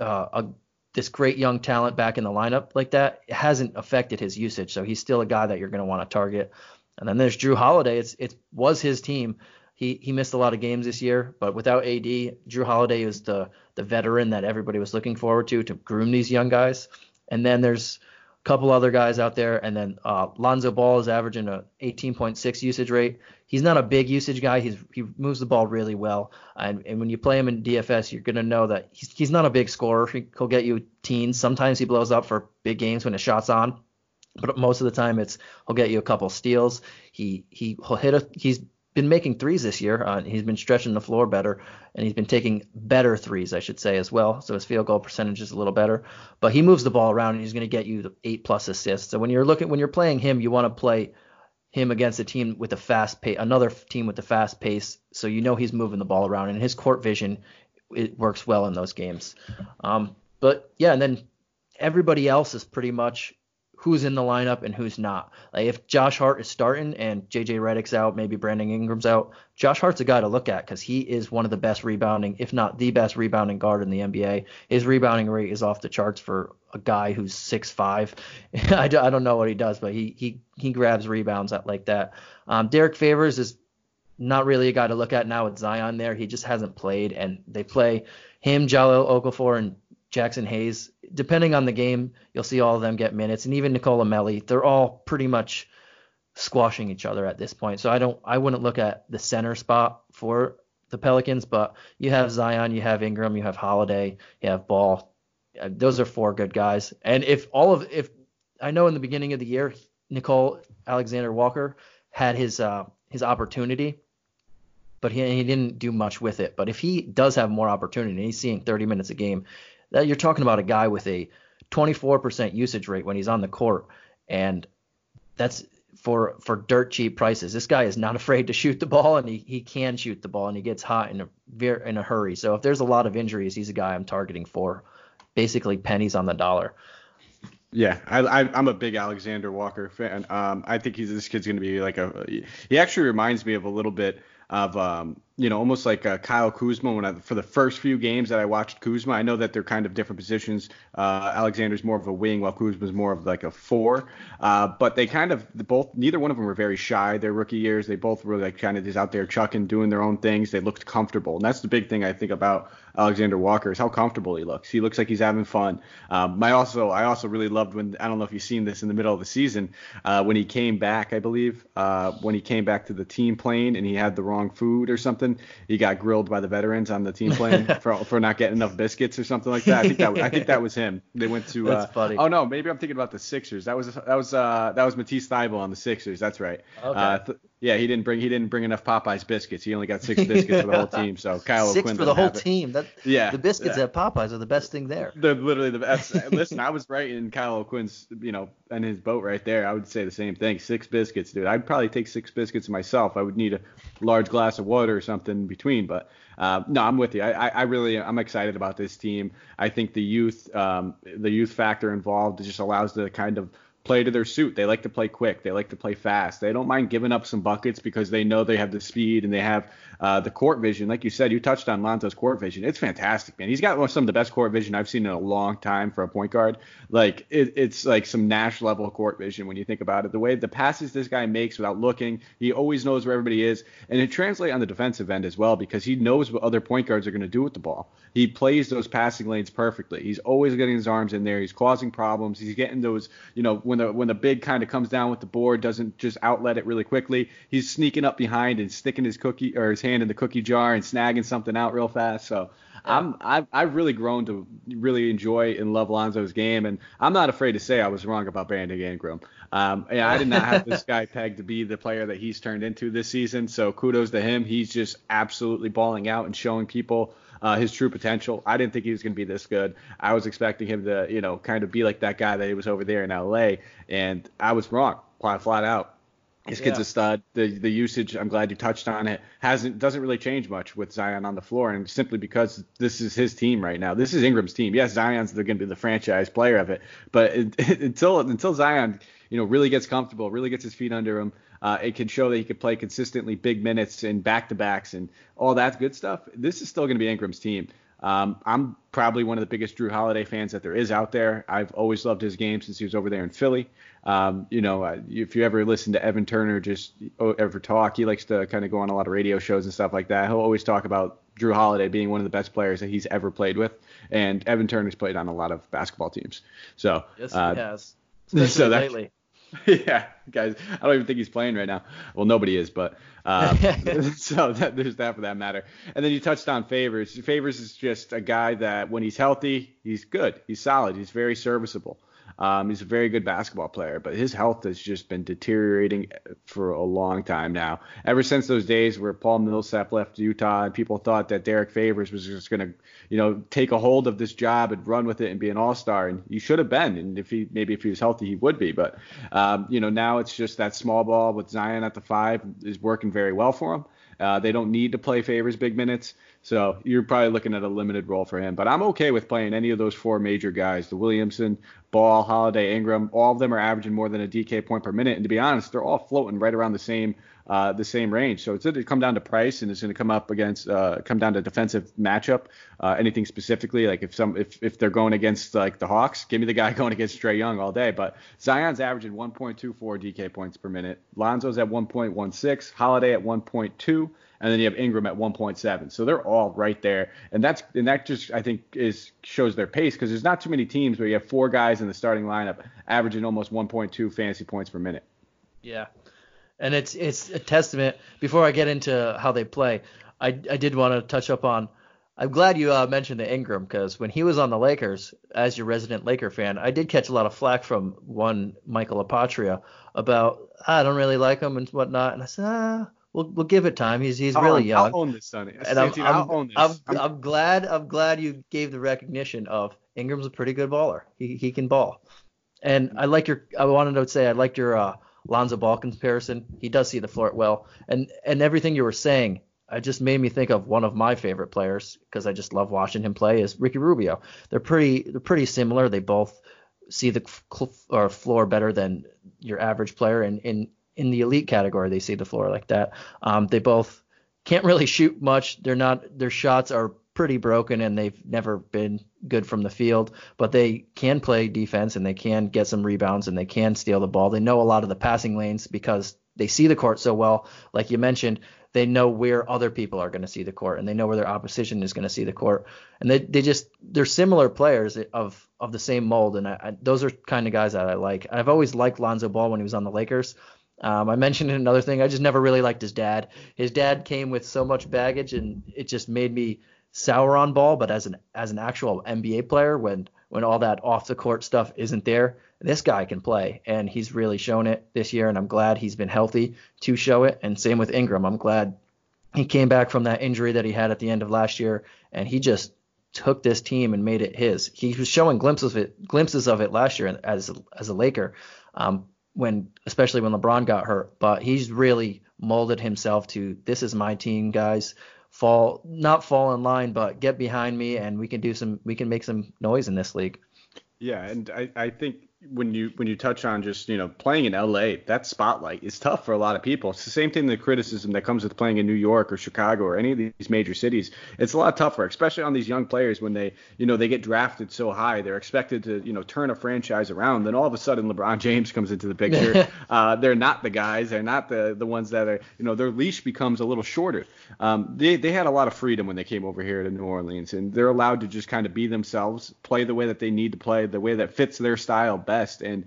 uh, a, this great young talent back in the lineup like that hasn't affected his usage. So he's still a guy that you're going to want to target. And then there's Jrue Holiday. It's it was his team. He he missed a lot of games this year, but without AD, Jrue Holiday is the the veteran that everybody was looking forward to to groom these young guys. And then there's couple other guys out there, and then uh, Lonzo Ball is averaging a 18.6 usage rate. He's not a big usage guy. He's he moves the ball really well, and, and when you play him in DFS, you're gonna know that he's he's not a big scorer. He'll get you teens. Sometimes he blows up for big games when his shot's on, but most of the time it's he'll get you a couple steals. He he he'll hit a he's been making threes this year. Uh, he's been stretching the floor better, and he's been taking better threes, I should say, as well. So his field goal percentage is a little better. But he moves the ball around, and he's going to get you the eight plus assists. So when you're looking, when you're playing him, you want to play him against a team with a fast pace, another team with a fast pace. So you know he's moving the ball around, and his court vision it works well in those games. Um, but yeah, and then everybody else is pretty much who's in the lineup and who's not. Like if Josh Hart is starting and JJ Redick's out, maybe Brandon Ingram's out, Josh Hart's a guy to look at because he is one of the best rebounding, if not the best rebounding guard in the NBA. His rebounding rate is off the charts for a guy who's six five. (laughs) I, don't know what he does, but he he he grabs rebounds at like that. Um, Derrick Favors is not really a guy to look at now with Zion there. He just hasn't played, and they play him, Jahlil Okafor, and Jaxson Hayes. Depending on the game, you'll see all of them get minutes, and even Nicolo Melli. They're all pretty much squashing each other at this point. So I don't, I wouldn't look at the center spot for the Pelicans, but you have Zion, you have Ingram, you have Holiday, you have Ball. Uh, those are four good guys. And if all of, if I know in the beginning of the year, Nickeil Alexander Walker had his uh, his opportunity, but he, he didn't do much with it. But if he does have more opportunity, he's seeing 30 minutes a game, that you're talking about a guy with a 24% usage rate when he's on the court, and that's for for dirt cheap prices. This guy is not (laughs) afraid to shoot the ball, and he, he can shoot the ball, and he gets hot in a in a hurry. So if there's a lot of injuries, he's a guy I'm targeting for basically pennies on the dollar. Yeah, I, am a big Alexander Walker fan. Um, I think he's this kid's going to be like a. He actually reminds me of a little bit of um, you know, almost like uh, Kyle Kuzma. When I, for the first few games that I watched Kuzma, I know that they're kind of different positions. Uh, Alexander's more of a wing, while Kuzma's more of like a four. Uh, but they kind of both, neither one of them were very shy their rookie years. They both were like kind of just out there chucking, doing their own things. They looked comfortable, and that's the big thing I think about Alexander Walker is how comfortable he looks. He looks like he's having fun. Um, I also, I also really loved when I don't know if you've seen this in the middle of the season uh, when he came back, I believe, uh, when he came back to the team plane and he had the wrong food or something. He got grilled by the veterans on the team plane (laughs) for, for not getting enough biscuits or something like that. I think that I think that was him. They went to. That's uh, funny. Oh no, maybe I'm thinking about the Sixers. That was that was uh, that was Matisse Thybulle on the Sixers. That's right. Okay. Uh, th- yeah, he didn't bring he didn't bring enough Popeyes biscuits. He only got six biscuits for the whole (laughs) team. So Kyle six O'Quinn for the whole team. That yeah, the biscuits yeah. at Popeyes are the best thing there. They're literally the best. (laughs) Listen, I was right in Kyle O'Quinn's you know and his boat right there. I would say the same thing. Six biscuits, dude. I'd probably take six biscuits myself. I would need a large glass of water or something in between, but uh, no, I'm with you. I, I really I'm excited about this team. I think the youth um, the youth factor involved just allows the kind of play to their suit. They like to play quick. They like to play fast. They don't mind giving up some buckets because they know they have the speed and they have Uh, the court vision, like you said, you touched on Lonzo's court vision. It's fantastic, man. He's got some of the best court vision I've seen in a long time for a point guard. Like it, it's like some Nash level court vision when you think about it. The way the passes this guy makes without looking, he always knows where everybody is, and it translates on the defensive end as well because he knows what other point guards are going to do with the ball. He plays those passing lanes perfectly. He's always getting his arms in there. He's causing problems. He's getting those, you know, when the when the big kind of comes down with the board, doesn't just outlet it really quickly. He's sneaking up behind and sticking his cookie or his hand in the cookie jar and snagging something out real fast. So I'm I've, I've really grown to really enjoy and love Lonzo's game, and I'm not afraid to say I was wrong about Brandon Ingram. Um, yeah, I did not have this (laughs) guy pegged to be the player that he's turned into this season. So kudos to him. He's just absolutely balling out and showing people uh, his true potential. I didn't think he was going to be this good. I was expecting him to, you know, kind of be like that guy that he was over there in LA, and I was wrong, flat out. His kid's yeah. a stud. The the usage, I'm glad you touched on it, hasn't doesn't really change much with Zion on the floor, and simply because this is his team right now. This is Ingram's team. Yes, Zion's they're going to be the franchise player of it, but it, (laughs) it, until until Zion, you know, really gets comfortable, really gets his feet under him, uh, it can show that he can play consistently big minutes and back to backs and all that good stuff. This is still going to be Ingram's team. Um, I'm probably one of the biggest Jrue Holiday fans that there is out there. I've always loved his game since he was over there in Philly. Um, you know, uh, if you ever listen to Evan Turner just oh, ever talk, he likes to kind of go on a lot of radio shows and stuff like that. He'll always talk about Jrue Holiday being one of the best players that he's ever played with, and Evan Turner's played on a lot of basketball teams. So yes, uh, he has. (laughs) Especially so that, lately. (laughs) yeah, guys, I don't even think he's playing right now. Well, nobody is, but um, (laughs) (laughs) so that, there's that for that matter. And then you touched on Favors. Favors is just a guy that when he's healthy, he's good. He's solid. He's very serviceable. Um, he's a very good basketball player, but his health has just been deteriorating for a long time now. Ever since those days where Paul Millsap left Utah and people thought that Derrick Favors was just going to, you know, take a hold of this job and run with it and be an all-star, and he should have been. And if he maybe if he was healthy, he would be. But um, you know, now it's just that small ball with Zion at the five is working very well for him. Uh, they don't need to play Favors big minutes. So you're probably looking at a limited role for him. But I'm okay with playing any of those four major guys the Williamson, Ball, Holiday, Ingram. All of them are averaging more than a DK point per minute. And to be honest, they're all floating right around the same uh, the same range. So it's going to come down to price, and it's going to come up against uh, come down to defensive matchup. Uh, anything specifically, like if some if if they're going against like the Hawks, give me the guy (laughs) going against Trae Young all day. But Zion's averaging 1.24 DK points per minute. Lonzo's at 1.16. Holiday at 1.2 and then you have Ingram at 1.7. So they're all right there, and that's and that just I think is shows their pace because there's not too many teams where you have four guys in the starting lineup averaging almost 1.2 fantasy points per minute. Yeah, and it's it's a testament. Before I get into how they play, I I did want to touch up on. I'm glad you uh, mentioned the Ingram because when he was on the Lakers, as your resident Laker fan, I did catch a lot of flack from one Michael Apotria about I don't really like him and whatnot, and I said ah we'll we'll give it time. He's he's really young. I'll own this, Sonny. And I'm, I'm, I'm, I'm, I'm, glad I'm glad you gave the recognition of Ingram's a pretty good baller. He he can ball. And I like your I wanted to say I liked your uh, Lonzo Ball comparison. He does see the floor well. And and everything you were saying, it just made me think of one of my favorite players because I just love watching him play is Ricky Rubio. They're pretty they're pretty similar. They both see the cl- floor better than your average player and in in the elite category they see the floor like that. Um, they both can't really shoot much. They're not their shots are pretty broken and they've never been good from the field, but they can play defense and they can get some rebounds and they can steal the ball. They know a lot of the passing lanes because they see the court so well. Like you mentioned, they know where other people are going to see the court and they know where their opposition is going to see the court. And they, they just they're similar players of of the same mold and I, I, those are kind of guys that I like. I've always liked Lonzo Ball when he was on the Lakers. Um, I mentioned another thing. I just never really liked his dad. His dad came with so much baggage, and it just made me sour on ball. But as an as an actual NBA player, when when all that off the court stuff isn't there, this guy can play, and he's really shown it this year. And I'm glad he's been healthy to show it. And same with Ingram. I'm glad he came back from that injury that he had at the end of last year, and he just took this team and made it his. He was showing glimpses of it, glimpses of it last year as as a Laker. Um, when especially when LeBron got hurt, but he's really molded himself to this is my team, guys. Fall not fall in line, but get behind me and we can do some we can make some noise in this league. Yeah, and I, I think when you when you touch on just you know playing in LA, that spotlight is tough for a lot of people. It's the same thing the criticism that comes with playing in New York or Chicago or any of these major cities. It's a lot tougher, especially on these young players when they you know they get drafted so high. They're expected to you know turn a franchise around. Then all of a sudden LeBron James comes into the picture. (laughs) uh, they're not the guys. They're not the the ones that are you know their leash becomes a little shorter. Um, they they had a lot of freedom when they came over here to New Orleans, and they're allowed to just kind of be themselves, play the way that they need to play, the way that fits their style best, and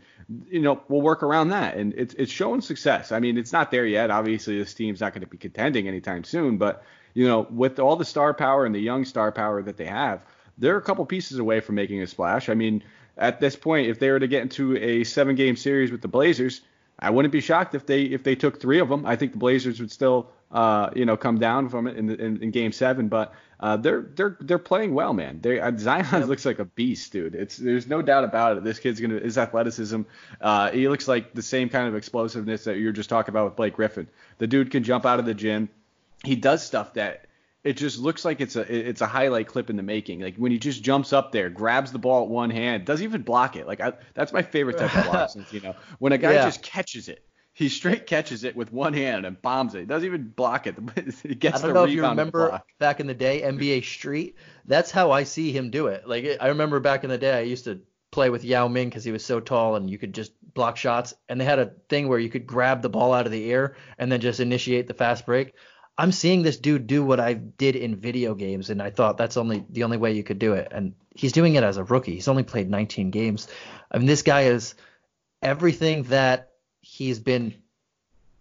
you know we'll work around that. And it's it's showing success. I mean, it's not there yet. Obviously, this team's not going to be contending anytime soon, but you know with all the star power and the young star power that they have, they're a couple pieces away from making a splash. I mean, at this point, if they were to get into a seven game series with the Blazers, I wouldn't be shocked if they if they took three of them. I think the Blazers would still uh, you know come down from it in, in, in game seven, but uh, they're they're they're playing well, man. They uh, Zion yep. looks like a beast, dude. It's there's no doubt about it. This kid's gonna his athleticism. Uh, he looks like the same kind of explosiveness that you're just talking about with Blake Griffin. The dude can jump out of the gym. He does stuff that it just looks like it's a it's a highlight clip in the making. Like when he just jumps up there, grabs the ball at one hand, doesn't even block it. Like I, that's my favorite type of (laughs) block. since you know when a guy yeah. just catches it he straight catches it with one hand and bombs it. He doesn't even block it. (laughs) He gets I don't know if you remember back in the day, NBA Street. That's how I see him do it. Like I remember back in the day, I used to play with Yao Ming because he was so tall and you could just block shots. And they had a thing where you could grab the ball out of the air and then just initiate the fast break. I'm seeing this dude do what I did in video games, and I thought that's only the only way you could do it. And he's doing it as a rookie. He's only played 19 games. I mean, this guy is everything that he's been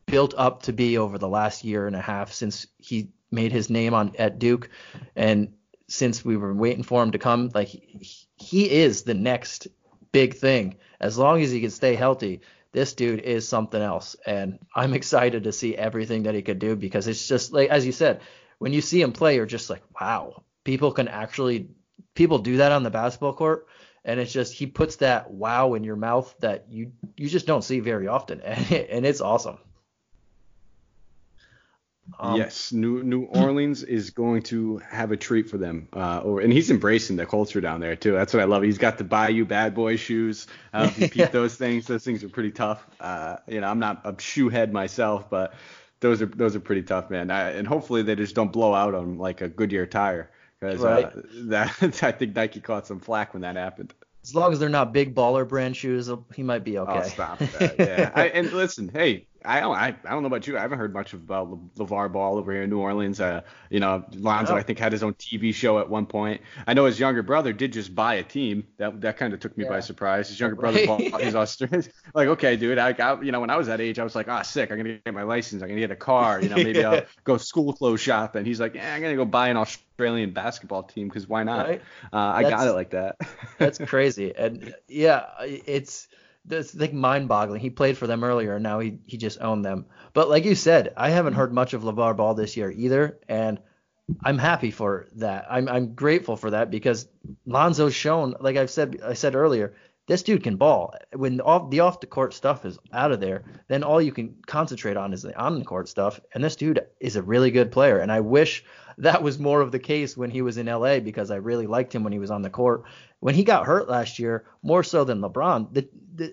built up to be over the last year and a half since he made his name on at Duke. And since we were waiting for him to come like he, he is the next big thing. As long as he can stay healthy this dude is something else. And I'm excited to see everything that he could do because it's just like as you said when you see him play you're just like wow people can actually people do that on the basketball court and it's just he puts that wow in your mouth that you you just don't see very often, and, (laughs) and it's awesome. Um, yes, New New Orleans is going to have a treat for them, uh, or and he's embracing the culture down there too. That's what I love. He's got the Bayou Bad Boy shoes. Uh, if you peep (laughs) those things, those things are pretty tough. Uh, you know, I'm not a shoe head myself, but those are those are pretty tough, man. I, and hopefully they just don't blow out on like a Goodyear tire because uh, that (laughs) I think Nike caught some flack when that happened. As long as they're not big baller brand shoes, he might be okay. Oh, stop (laughs) that. Yeah. I, and listen, hey, I don't, I, I don't know about you. I haven't heard much about Le- LeVar Ball over here in New Orleans. Uh, you know, Lonzo, I think, had his own TV show at one point. I know his younger brother did just buy a team. That that kind of took me yeah. by surprise. His younger brother bought his Australian. (laughs) like, okay, dude, I, I, you know, when I was that age, I was like, ah, oh, sick. I'm gonna get my license. I'm gonna get a car. You know, (laughs) maybe I'll go school clothes shopping. He's like, yeah, I'm gonna go buy an Australian basketball team because why not? Right? Uh, I got it like that. (laughs) that's crazy. And yeah, it's it's like mind-boggling. He played for them earlier, and now he he just owned them. But like you said, I haven't heard much of LeVar Ball this year either, and I'm happy for that. I'm I'm grateful for that because Lonzo's shown, like I've said I said earlier, this dude can ball. When off the off the court stuff is out of there, then all you can concentrate on is the on the court stuff. And this dude is a really good player. And I wish (laughs) that was more of the case when he was in LA because I really liked him when he was on the court. When he got hurt last year, more so than LeBron, the the,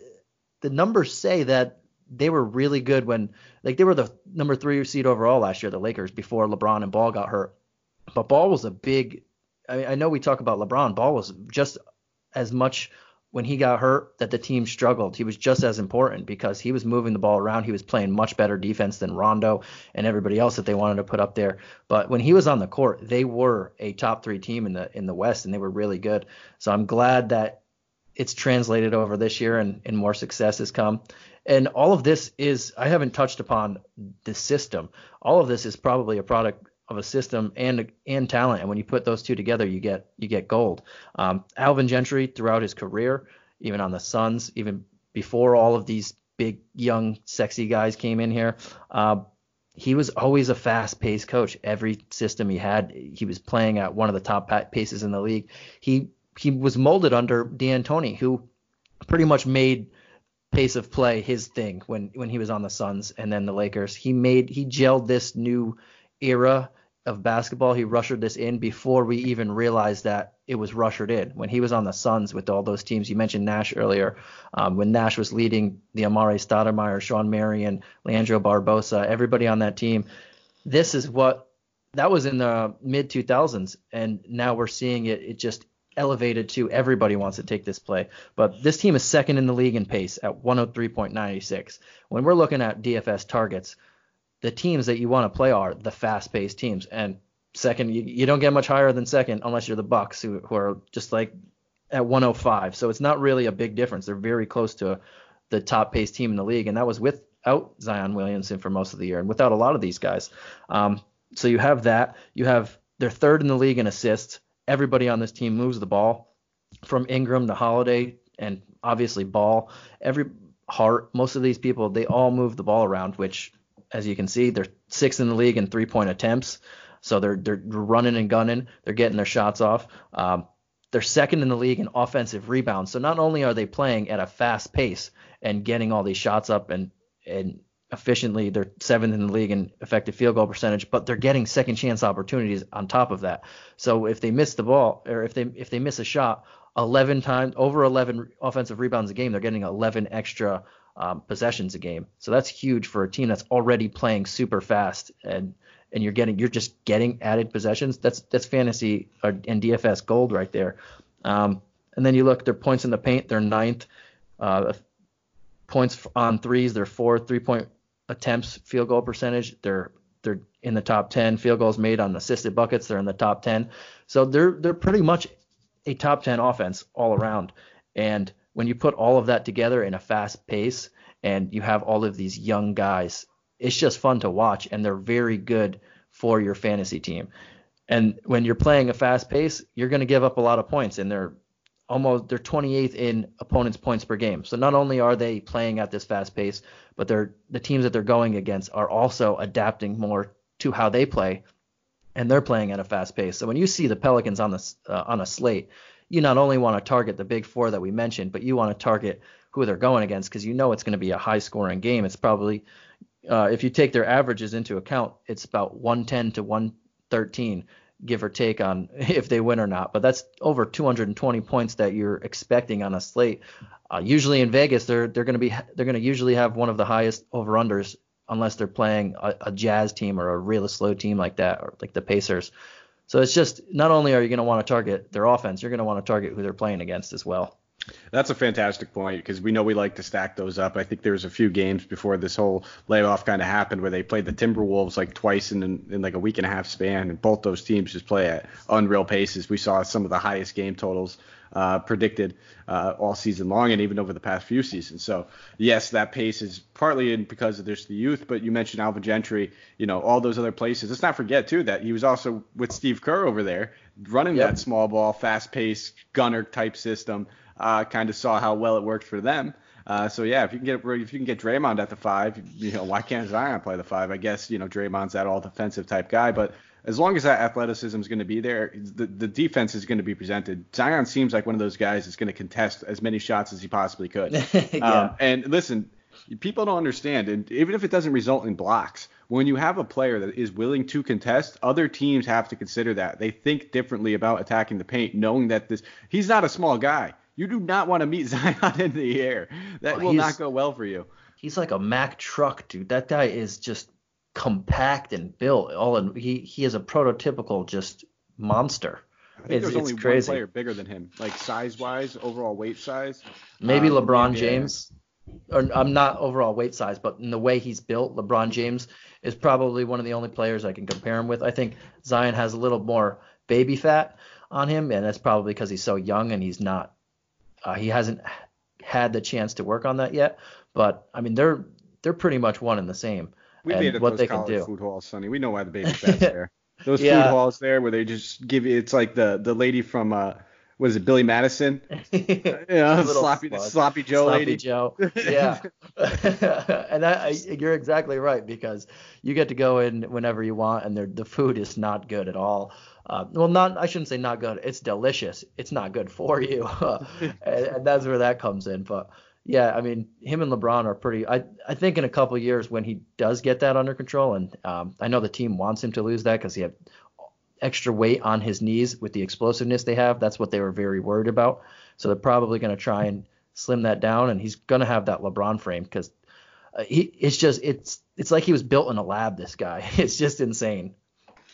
the numbers say that they were really good when like they were the number three seed overall last year, the Lakers, before LeBron and Ball got hurt. But Ball was a big. I, mean, I know we talk about LeBron. Ball was just as much when he got hurt that the team struggled. He was just as important because he was moving the ball around. He was playing much better defense than Rondo and everybody else that they wanted to put up there. But when he was on the court, they were a top three team in the in the West and they were really good. So I'm glad that it's translated over this year and, and more success has come. And all of this is I haven't touched upon the system. All of this is probably a product of a system and and talent. And when you put those two together, you get you get gold. Um, Alvin Gentry throughout his career, even on the Suns, even before all of these big young sexy guys came in here, uh, he was always a fast-paced coach. Every system he had, he was playing at one of the top paces in the league. He he was molded under D'Antoni, who pretty much made pace of play his thing when when he was on the Suns and then the Lakers. He made he gelled this new era of basketball. He rushed this in before we even realized that it was rushed in. When he was on the Suns with all those teams, you mentioned Nash earlier. Um, when Nash was leading the Amar'e Stoudemire, Shawn Marion, Leandro Barbosa, everybody on that team. This is what that was in the mid 2000s, and now we're seeing it. It just elevated to everybody wants to take this play. But this team is second in the league in pace at 103.96. When we're looking at DFS targets, the teams that you want to play are the fast-paced teams. And second, you, you don't get much higher than second unless you're the Bucks, who, who are just like at 105. So it's not really a big difference. They're very close to the top-paced team in the league, and that was without Zion Williamson for most of the year, and without a lot of these guys. Um, so you have that. You have they're third in the league in assists. Everybody on this team moves the ball, from Ingram to Holiday, and obviously Ball. Every Hart, most of these people, they all move the ball around, which as you can see, they're sixth in the league in three point attempts. So they're they're running and gunning. They're getting their shots off. Um, they're second in the league in offensive rebounds. So not only are they playing at a fast pace and getting all these shots up and and efficiently, they're seventh in the league in effective field goal percentage, but they're getting second chance opportunities on top of that. So if they miss the ball or if they if they miss a shot, 11 times over 11 offensive rebounds a game, they're getting 11 extra um, possessions a game. So that's huge for a team that's already playing super fast and and you're getting you're just getting added possessions. That's that's fantasy uh, and DFS gold right there. Um, and then you look their points in the paint, they're ninth. Uh, points on threes, they're fourth. Three point attempts, field goal percentage, they're they're in the top 10. Field goals made on assisted buckets, they're in the top 10. So they're they're pretty much a top 10 offense all around. And when you put all of that together in a fast pace and you have all of these young guys, it's just fun to watch and they're very good for your fantasy team. And when you're playing a fast pace, you're going to give up a lot of points and they're almost they're 28th in opponents points per game. So not only are they playing at this fast pace, but they're the teams that they're going against are also adapting more to how they play and they're playing at a fast pace. So when you see the Pelicans on the uh, on a slate, you not only want to target the big four that we mentioned, but you want to target who they're going against because you know it's going to be a high scoring game. It's probably, uh, if you take their averages into account, it's about 110 to 113, give or take on (laughs) if they win or not. But that's over 220 points that you're expecting on a slate. Uh, usually in Vegas, they're they're going to be they're going to usually have one of the highest over unders unless they're playing a, a Jazz team or a really slow team like that or like the Pacers. So it's just not only are you going to want to target their offense, you're going to want to target who they're playing against as well. That's a fantastic point because we know we like to stack those up. I think there was a few games before this whole layoff kind of happened where they played the Timberwolves like twice in, in like a week and a half span, and both those teams just play at unreal paces. We saw some of the highest game totals uh, predicted uh, all season long and even over the past few seasons. So yes, that pace is partly in because of there's the youth, but you mentioned Alvin Gentry, you know, all those other places. Let's not forget too that he was also with Steve Kerr over there running yep. that small ball, fast paced gunner type system. Uh, kind of saw how well it worked for them. Uh, so yeah, if you can get if you can get Draymond at the five, you know why can't Zion play the five? I guess you know Draymond's that all defensive type guy, but as long as that athleticism is going to be there, the, the defense is going to be presented. Zion seems like one of those guys that's going to contest as many shots as he possibly could. (laughs) yeah. um, and listen, people don't understand, and even if it doesn't result in blocks, when you have a player that is willing to contest, other teams have to consider that. They think differently about attacking the paint, knowing that this he's not a small guy. You do not want to meet (laughs) Zion in the air. That will not go well for you. He's like a Mack truck, dude. That guy is just compact and built. All in, he he is a prototypical just monster. I think it's, there's only crazy. one player bigger than him, like size wise, overall weight size. Maybe um, LeBron James. Or I'm not overall weight size, but in the way he's built, LeBron James is probably one of the only players I can compare him with. I think Zion has a little more baby fat on him, and that's probably because he's so young and he's not. Uh, he hasn't had the chance to work on that yet. But I mean, they're they're pretty much one and the same. We made it what those they college can do. food halls, Sonny. We know why the baby (laughs) fat's there. Those yeah. food halls there where they just give you. It's like the the lady from uh, what is it, Billy Madison? (laughs) yeah, sloppy slug. sloppy Joe sloppy lady. Joe. (laughs) Yeah. and I, I, you're exactly right because you get to go in whenever you want, and the food is not good at all. Uh, well, not I shouldn't say not good. It's delicious. It's not good for you, (laughs) and, and, that's where that comes in. But yeah, I mean, him and LeBron are pretty. I I think in a couple years when he does get that under control, and um, I know the team wants him to lose that because he had extra weight on his knees with the explosiveness they have. That's what they were very worried about. So they're probably going to try and slim that down, and he's going to have that LeBron frame because uh, he. It's just it's it's like he was built in a lab. This guy. (laughs) It's just insane.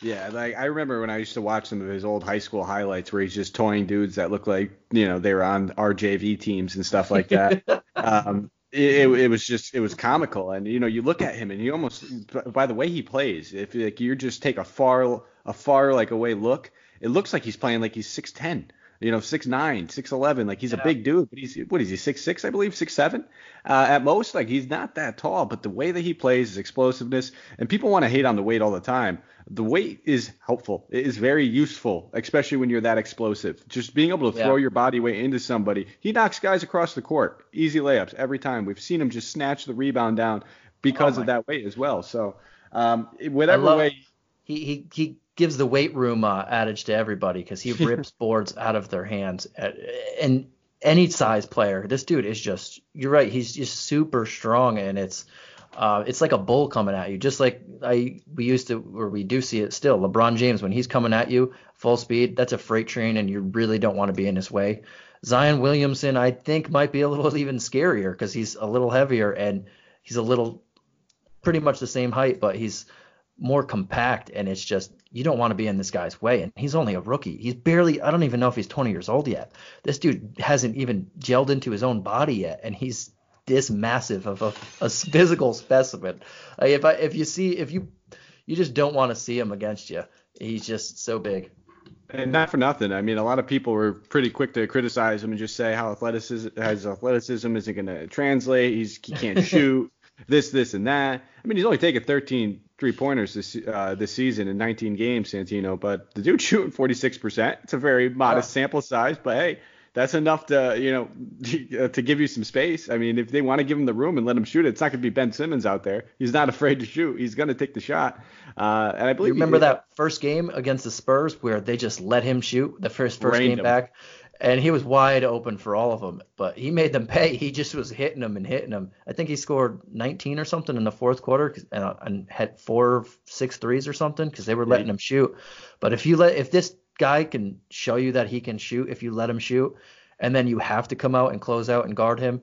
Yeah, like I remember when I used to watch some of his old high school highlights where he's just toying dudes that look like you know they were on RJV teams and stuff like that. (laughs) um, it, it, was just it was comical, and you know you look at him and you almost by the way he plays, if like you just take a far a far like away look, it looks like he's playing like he's 6'10 you know, six nine, six eleven. Like he's yeah. a big dude, but he's what is he, six six, I believe, six seven uh, at most. Like he's not that tall, but the way that he plays, his explosiveness, and people want to hate on the weight all the time. The weight is helpful. It is very useful, especially when you're that explosive. Just being able to throw yeah. your body weight into somebody. He knocks guys across the court, easy layups every time. We've seen him just snatch the rebound down because oh of that weight as well. So um, whatever way. He, he he gives the weight room uh, adage to everybody because he (laughs) rips boards out of their hands. At, and any size player, this dude is just. You're right. He's just super strong, and it's. Uh, it's like a bull coming at you, just like I we used to, or we do see it still. LeBron James, when he's coming at you full speed, that's a freight train, and you really don't want to be in his way. Zion Williamson, I think, might be a little (laughs) even scarier because he's a little heavier and he's a little, pretty much the same height, but he's more compact, and it's just you don't want to be in this guy's way. And he's only a rookie. He's barely, I don't even know if he's 20 years old yet. This dude hasn't even gelled into his own body yet. And he's this massive of a, a physical specimen. Like if I, if you see, if you, you just don't want to see him against you. He's just so big. And not for nothing. I mean, a lot of people were pretty quick to criticize him and just say how athleticism, his athleticism isn't going to translate. He's he can't (laughs) shoot this, this, and that. I mean, he's only taken 13 three pointers this uh, this season in 19 games, Santino. But the dude (laughs) shooting 46%. It's a very modest yeah. sample size, but hey, that's enough to you know (laughs) to give you some space. I mean, if they want to give him the room and let him shoot it, it's not going to be Ben Simmons out there. He's not (laughs) afraid to shoot. He's going to take the shot. Uh, and I believe you remember he, that first game against the Spurs where they just let him shoot the first first game back and he was wide open for all of them. But he made them (laughs) pay. He just was hitting them and hitting them. I think he scored 19 or something in the fourth quarter and, uh, and had four, six threes or something because they were letting him shoot. But if you let, if this guy can show you that he can shoot, if you let him shoot, and then you have to come out and close out and guard him,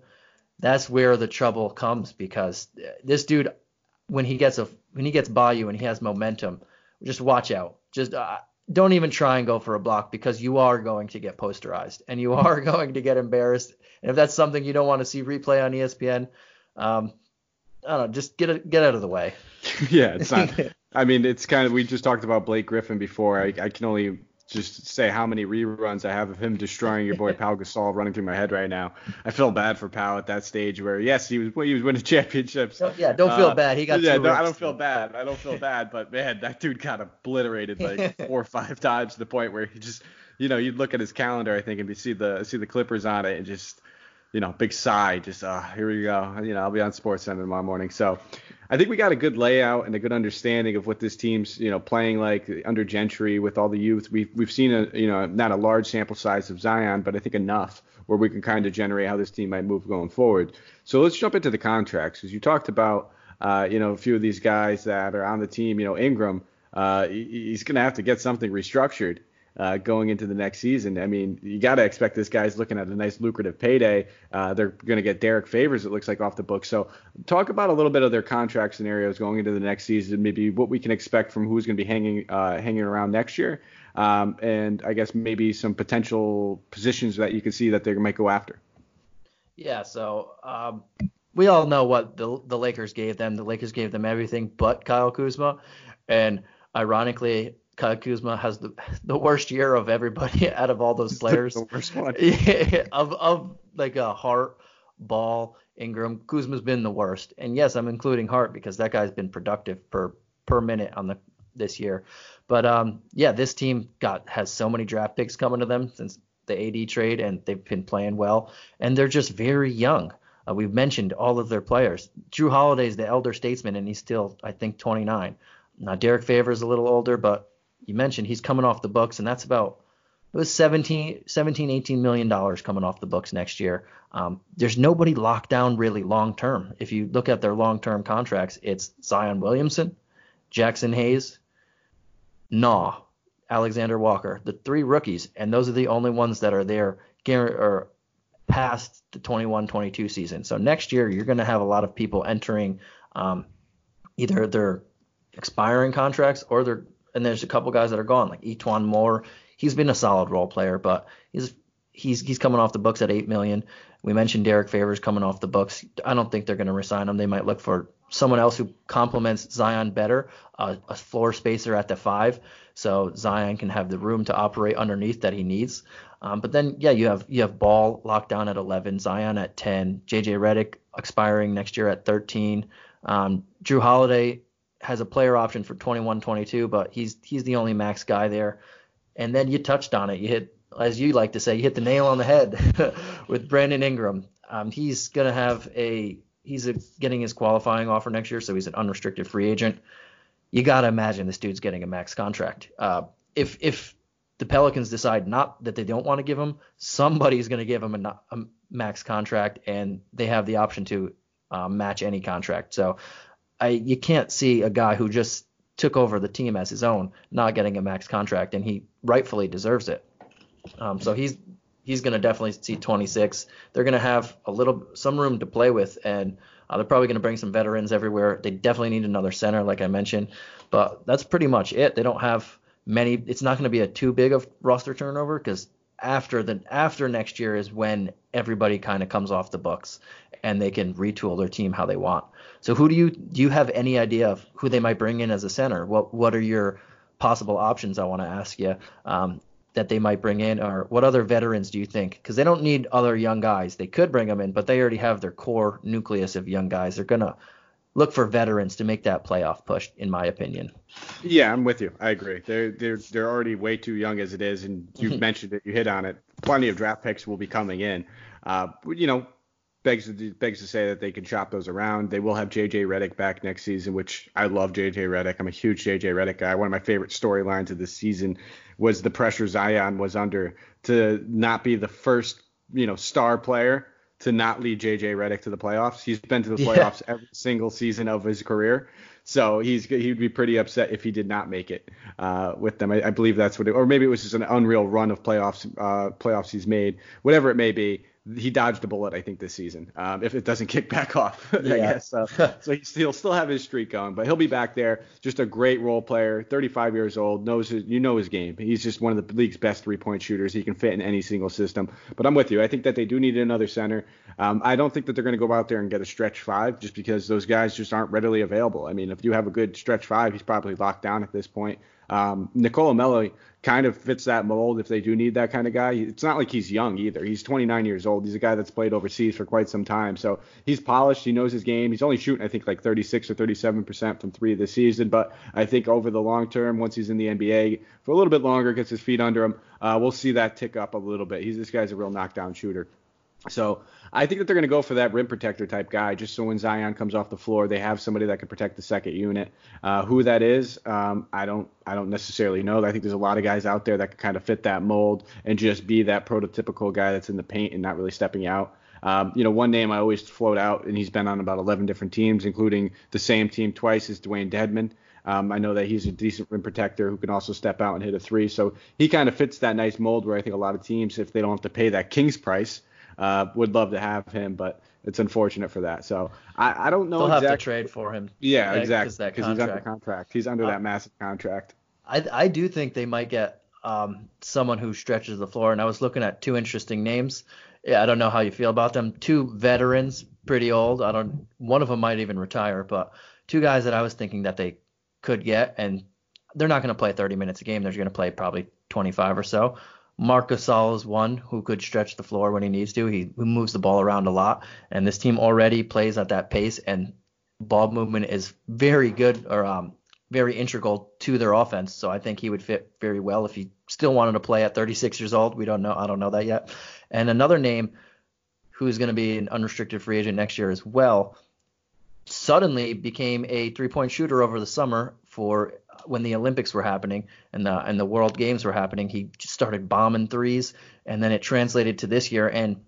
that's where the trouble comes because this dude, when he gets a when he gets by you and he has momentum, just watch out. Just uh, don't even try and go for a block because you are going to get posterized and you (laughs) are going to get embarrassed. And if that's something you don't want to see replay on ESPN, um, I don't know, just get it, get out of the way. (laughs) yeah, it's not. (laughs) I mean, it's kind of we just talked about Blake Griffin before. I, I can only just say how many reruns I have of him destroying your boy (laughs) Pau Gasol running through my head right now. I feel bad for Pau at that stage where yes, he was he was winning (laughs) championships. yeah, don't feel uh, bad. He got yeah. No, I don't feel bad. I don't feel bad, but man, that dude got obliterated like (laughs) four or five times to the point where he just you know you'd look at his calendar I think and you see the see the Clippers on it and just you know big sigh just uh here we go you know I'll be on Sports Center tomorrow morning so I think we got a good layout and a good understanding of what this team's, you know, playing like under Gentry with all the youth. We've we've seen a, you know, not a large sample size of Zion, but I think enough where we can kind of generate how this team might move going forward. So let's jump into the contracts because you talked about, uh, you know, a few of these guys that are on the team. You know, Ingram, uh, he's going to have to get something restructured uh, going into the next season. I mean, you got to expect this guy's looking at a nice lucrative payday. Uh, they're going to get Derrick Favors, it looks like, off the book. So, talk about a little bit of their contract scenarios going into the next season, maybe what we can expect from who's going to be hanging uh, hanging around next year, um, and I guess maybe some potential positions that you can see that they might go after. Yeah. So. Um, we all know what the the Lakers gave them. The Lakers gave them everything but Kyle Kuzma, and ironically, Kyle Kuzma has the (laughs) the worst year of everybody (laughs) out of all those players. (laughs) the worst one. of of like a Hart, Ball, Ingram, Kuzma's been the worst. And yes, I'm including Hart because that guy's been productive per per minute on the this year. But um, yeah, this team got has so many draft picks coming to them since the AD trade, and they've been playing well. And they're just very young. Uh, we've mentioned all of their players. Jrue Holiday's the elder statesman, and he's still, I think, 29. Now Derrick Favors is a little older, but you mentioned he's coming off the books, and that's about it was 17, 17 18 million dollars coming off the books next year. Um, there's nobody locked down really long term. If you look at their long term contracts, it's Zion Williamson, Jaxson Hayes, Naw, Alexander Walker, the three rookies, and those are the only ones that are there or past the 21-22 season. So next year you're going to have a lot of people entering um, either their expiring contracts or they're and there's a couple guys that are gone like E'Twaun Moore. He's been a solid role player, but he's he's he's coming off the books at eight million. We mentioned Derrick Favors coming off the books. I don't think they're going to resign him. They might look for someone else who complements Zion better, uh, a floor spacer at the five, so Zion can have the room to operate underneath that he needs. Um, but then, yeah, you have you have Ball locked down at 11, Zion at 10, JJ Redick expiring next year at 13. Um, Jrue Holiday has a player option for 21-22, but he's he's the only max guy there. And then you touched on it. You hit, as you like to say, you hit the nail on the head (laughs) with Brandon Ingram. Um, he's gonna have a he's a, getting his qualifying offer next year, so he's an unrestricted free agent. You gotta imagine this dude's getting a max contract. Uh, if if the Pelicans decide not that they don't want to give him, somebody's going to give him a, a, max contract, and they have the option to uh, match any contract. So I, you can't see a guy who just took over the team as his own not getting a max contract, and he rightfully deserves it. Um, so he's he's going to definitely see 26. They're going to have a little some room to play with, and uh, they're probably going to bring some veterans everywhere. They definitely need another center, like I mentioned, but that's pretty much it. They don't have many. It's not going to be a too big of roster turnover because after the after next year is when everybody kind of comes off the books and they can retool their team how they want. So who do you do you have any idea of who they might bring in as a center? What what are your possible options? I want to ask you um, that they might bring in, or what other veterans do you think? Because they don't need other young guys. They could bring them in, but they already have their core nucleus of young guys. They're gonna look for veterans to make that playoff push, in my opinion. Yeah, I'm with you. I agree. They're they're they're already way too young as it is, and you mm-hmm. mentioned it. You hit on it. Plenty of draft picks will be coming in. Uh, you know, begs to, begs to say that they can shop those around. They will have JJ Redick back next season, which I love JJ Redick. I'm a huge JJ Redick guy. One of my favorite storylines of this season was the pressure Zion was under to not be the first, you know, star player to not lead JJ Redick to the playoffs. He's been to the playoffs yeah. every single season of his career. So he's he'd be pretty upset if he did not make it uh, with them. I, I, believe that's what it, or maybe it was just an unreal run of playoffs uh, playoffs he's made. Whatever it may be, he dodged a bullet, I think, this season. Um, if it doesn't kick back (laughs) off, yeah. I guess. So, (laughs) so he'll still have his streak going, but he'll be back there. Just a great role player, 35 years old, knows his, you know his game. He's just one of the league's best three-point shooters. He can fit in any single system. But I'm with you. I think that they do need another center. Um, I don't think that they're going to go out there and get a stretch five, just because those guys just aren't readily available. I mean, if you have a good stretch five, he's probably locked down at this point. Um, Nicolo Melli kind of fits that mold if they do need that kind of guy. It's not like he's young either. He's 29 years old. He's a guy that's played overseas for quite some time. So he's polished. He knows his game. He's only shooting, I think, like 36 or 37% from three this season. But I think over the long term, once he's in the NBA for a little bit longer, gets his feet under him, uh, we'll see that tick up a little bit. He's this guy's a real knockdown shooter. So I think that they're going to go for that rim protector type guy, just so when Zion comes off the floor, they have somebody that can protect the second unit. Uh, who that is, um, I don't, I don't necessarily know. I think there's a lot of guys out there that can kind of fit that mold and just be that prototypical guy that's in the paint and not really stepping out. Um, you know, one name I always float out, and he's been on about 11 different teams, including the same team twice, is Dewayne Dedmon. Um, I know that he's a decent rim protector who can also step out and hit a three. So he kind of fits that nice mold where I think a lot of teams, if they don't have to pay that King's price, uh, would love to have him, but it's unfortunate for that. So I, I don't know. They'll exactly. have to trade for him. Yeah, exactly. Because he's under contract. He's under uh, that massive contract. I I do think they might get um, someone who stretches the floor. And I was looking at two interesting names. Yeah, I don't know how you feel about them. Two veterans, pretty old. I don't. One of them might even retire, but two guys that I was thinking that they could get, and they're not going to play 30 minutes a game. They're going to play probably 25 or so. Marc Gasol is one who could stretch the floor when he needs to. He, he moves the ball around a lot, and this team already plays at that pace, and ball movement is very good or um, very integral to their offense. So I think he would fit very well if he still wanted to play at 36 years old. We don't know. I don't know that yet. And another name who's going to be an unrestricted free agent next year as well suddenly became a three-point shooter over the summer for when the Olympics were happening and the and the World Games were happening. He started bombing threes, and then it translated to this year. And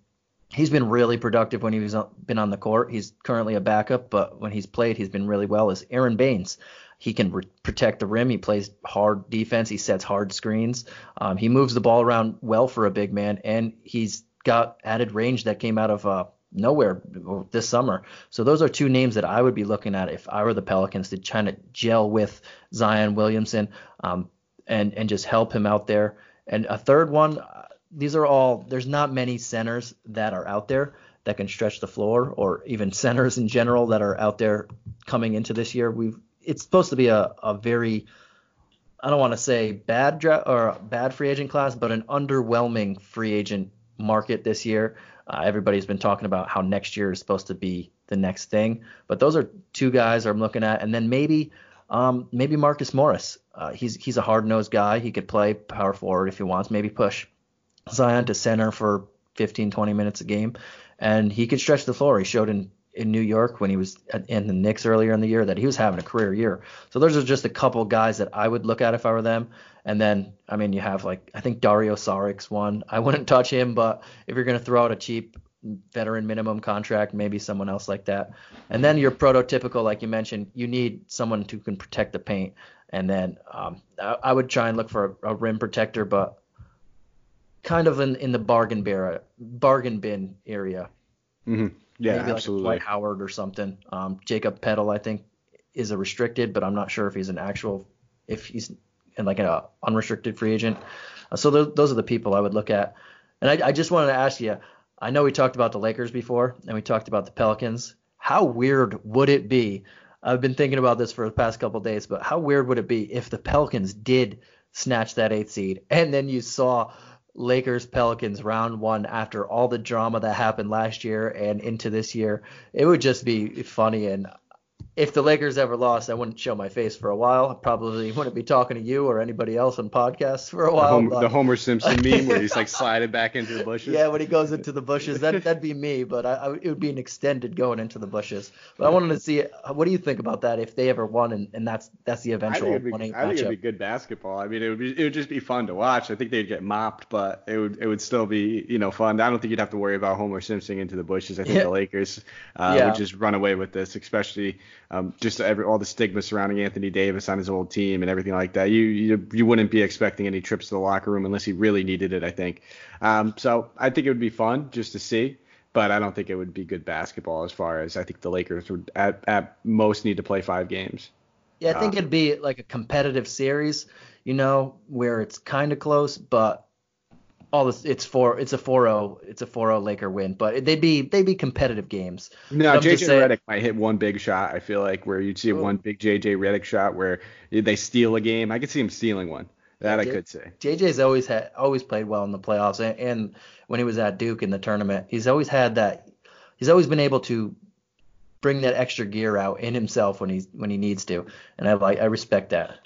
he's been really productive when he's been on the court. He's currently a backup, but when he's played, he's been really well. Is Aron Baynes? He can re- protect the rim. He plays hard defense. He sets hard screens. Um, he moves the ball around well for a big man, and he's got added range that came out of uh, nowhere this summer. So those are two names that I would be looking at if I were the Pelicans to try to gel with Zion Williamson um, and and just help him out there. And a third one, these are all. There's not many centers that are out there that can stretch the floor, or even (laughs) centers in general that are out there coming into this year. We've it's supposed to be a, a very I don't want to say bad dra- or bad free agent class, but an underwhelming free agent market this year. Uh, everybody's been talking about how next year is supposed to be the next thing, but those are two guys I'm looking at, and then maybe um, maybe Marcus Morris. Uh, he's he's a hard nosed guy. He could play power forward if he wants. Maybe push Zion to center for 15 20 minutes a game, and he could stretch the floor. He showed in in New York when he was in the Knicks earlier in the year that he was having a career year. So those are just a couple guys that I would look at if I were them. And then, I mean, you have like I think Dario Saric's one. I wouldn't touch him, but if you're going to throw out a cheap veteran minimum contract, maybe someone else like that. And then your prototypical, like you mentioned, you need someone who can protect the paint. And then um, I, I, would try and look for a, a, rim protector, but kind of in, in the bargain bear, bargain bin area. Mm-hmm. Yeah, maybe absolutely. like Dwight Howard or something. Um, Jakob Poeltl, I think, is a restricted, but I'm not sure if he's an actual, if he's and like an unrestricted free agent. Uh, so th- those are the people I would look at. And I, I just wanted to ask you. I know we talked about the Lakers before, and we talked about the Pelicans. How weird would it be? I've been thinking about this for the past couple days, but how weird would it be if the Pelicans did snatch that eighth seed, and then you saw Lakers Pelicans round one after all the drama that happened last year and into this year? It would just be funny, and if the Lakers ever lost, I wouldn't show my face for a while. I probably wouldn't be talking to you or anybody else on podcasts for a while. The Homer, the Homer Simpson (laughs) meme where he's like sliding back into the bushes. Yeah, when he goes into the bushes, that that'd be me, but I, I, it would be an extended going into the bushes. But I wanted to see what do you think about that if they ever won and, and that's that's the eventual I think, it'd be, I think it'd be good basketball. I mean, it would be it would just be fun to watch. I think they'd get mopped, but it would it would still be you know fun. I don't think you'd have to worry about Homer Simpson into the bushes. I think yeah. the Lakers uh, yeah. would just run away with this, especially um, just every all the stigma surrounding Anthony Davis on his old team and everything like that. You you, you wouldn't be expecting any trips to the locker room unless he really needed it. I think. Um, so I think it would be fun just to see, but I don't think it would be good basketball as far as I think the Lakers would at at most need to play five games. Yeah, I think um, it'd be like a competitive series, you know, where it's kind of close, but all this it's four it's a 4-0 it's a 4-0 Laker win, but they'd be they'd be competitive games. No, JJ Redick might hit one big shot. I feel like where you'd see Ooh. one big JJ Redick shot where they steal a game. I could see him stealing one. That I could say. JJ's always had always played well in the playoffs and, and when he was at Duke in the tournament, he's always had that. He's always been able to bring that extra gear out in himself when he's when he needs to, and I like I respect that.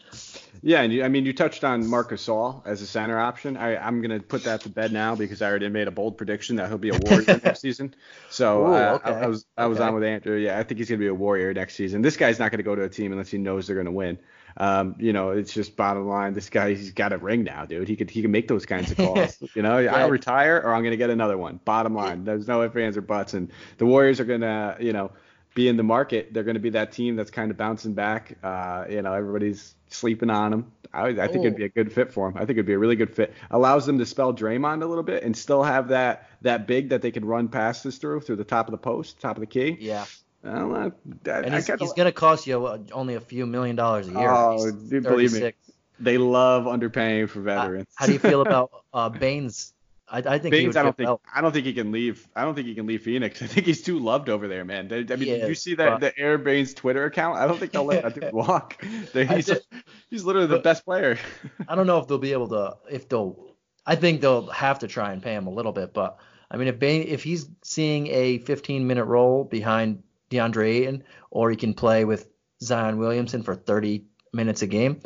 Yeah, and you, I mean, you touched on Marcus Gasol as a center option. I, I'm going to put that to bed now because I already made a bold prediction that he'll be a Warrior (laughs) next season. So Ooh, uh, okay. I, I, was I was okay. on with Andrew. Yeah, I think he's going to be a Warrior next season. This guy's not going to go to a team unless he knows they're going to win. Um, you know, it's just bottom line. This guy, he's got a ring now, dude. He could he can make those kinds of calls. (laughs) you know, yeah. I'll retire or I'm going to get another one. Bottom line, there's no ifs, ands, or buts. And the Warriors are going to, you know, be in the market. They're going to be that team that's kind of bouncing back. Uh, you know, everybody's sleeping on them. I, I think it'd be a good fit for him. I think it'd be a really good fit. Allows them to spell Draymond a little bit and still have that that big that they can run passes through through the top of the post, top of the key. Yeah. Well, uh, and he's, he's going to cost you only a few million dollars a year. Oh, dude, believe me, they love underpaying for veterans. Uh, how do you feel (laughs) about uh, Baynes I, I think Baynes, I don't think I don't think he can leave. I don't think he can leave Phoenix. (laughs) I think he's too loved over there, man. I mean, did you see that the Air Baynes Twitter account? I don't think they'll let (laughs) that dude walk. (laughs) He's, just, he's literally the best player. I don't know if they'll be able to. If they'll, I think they'll have to try and pay him a little bit. But I mean, if Bain, if he's seeing a 15 minute role behind DeAndre Ayton, or he can play with Zion Williamson for 30 minutes a game.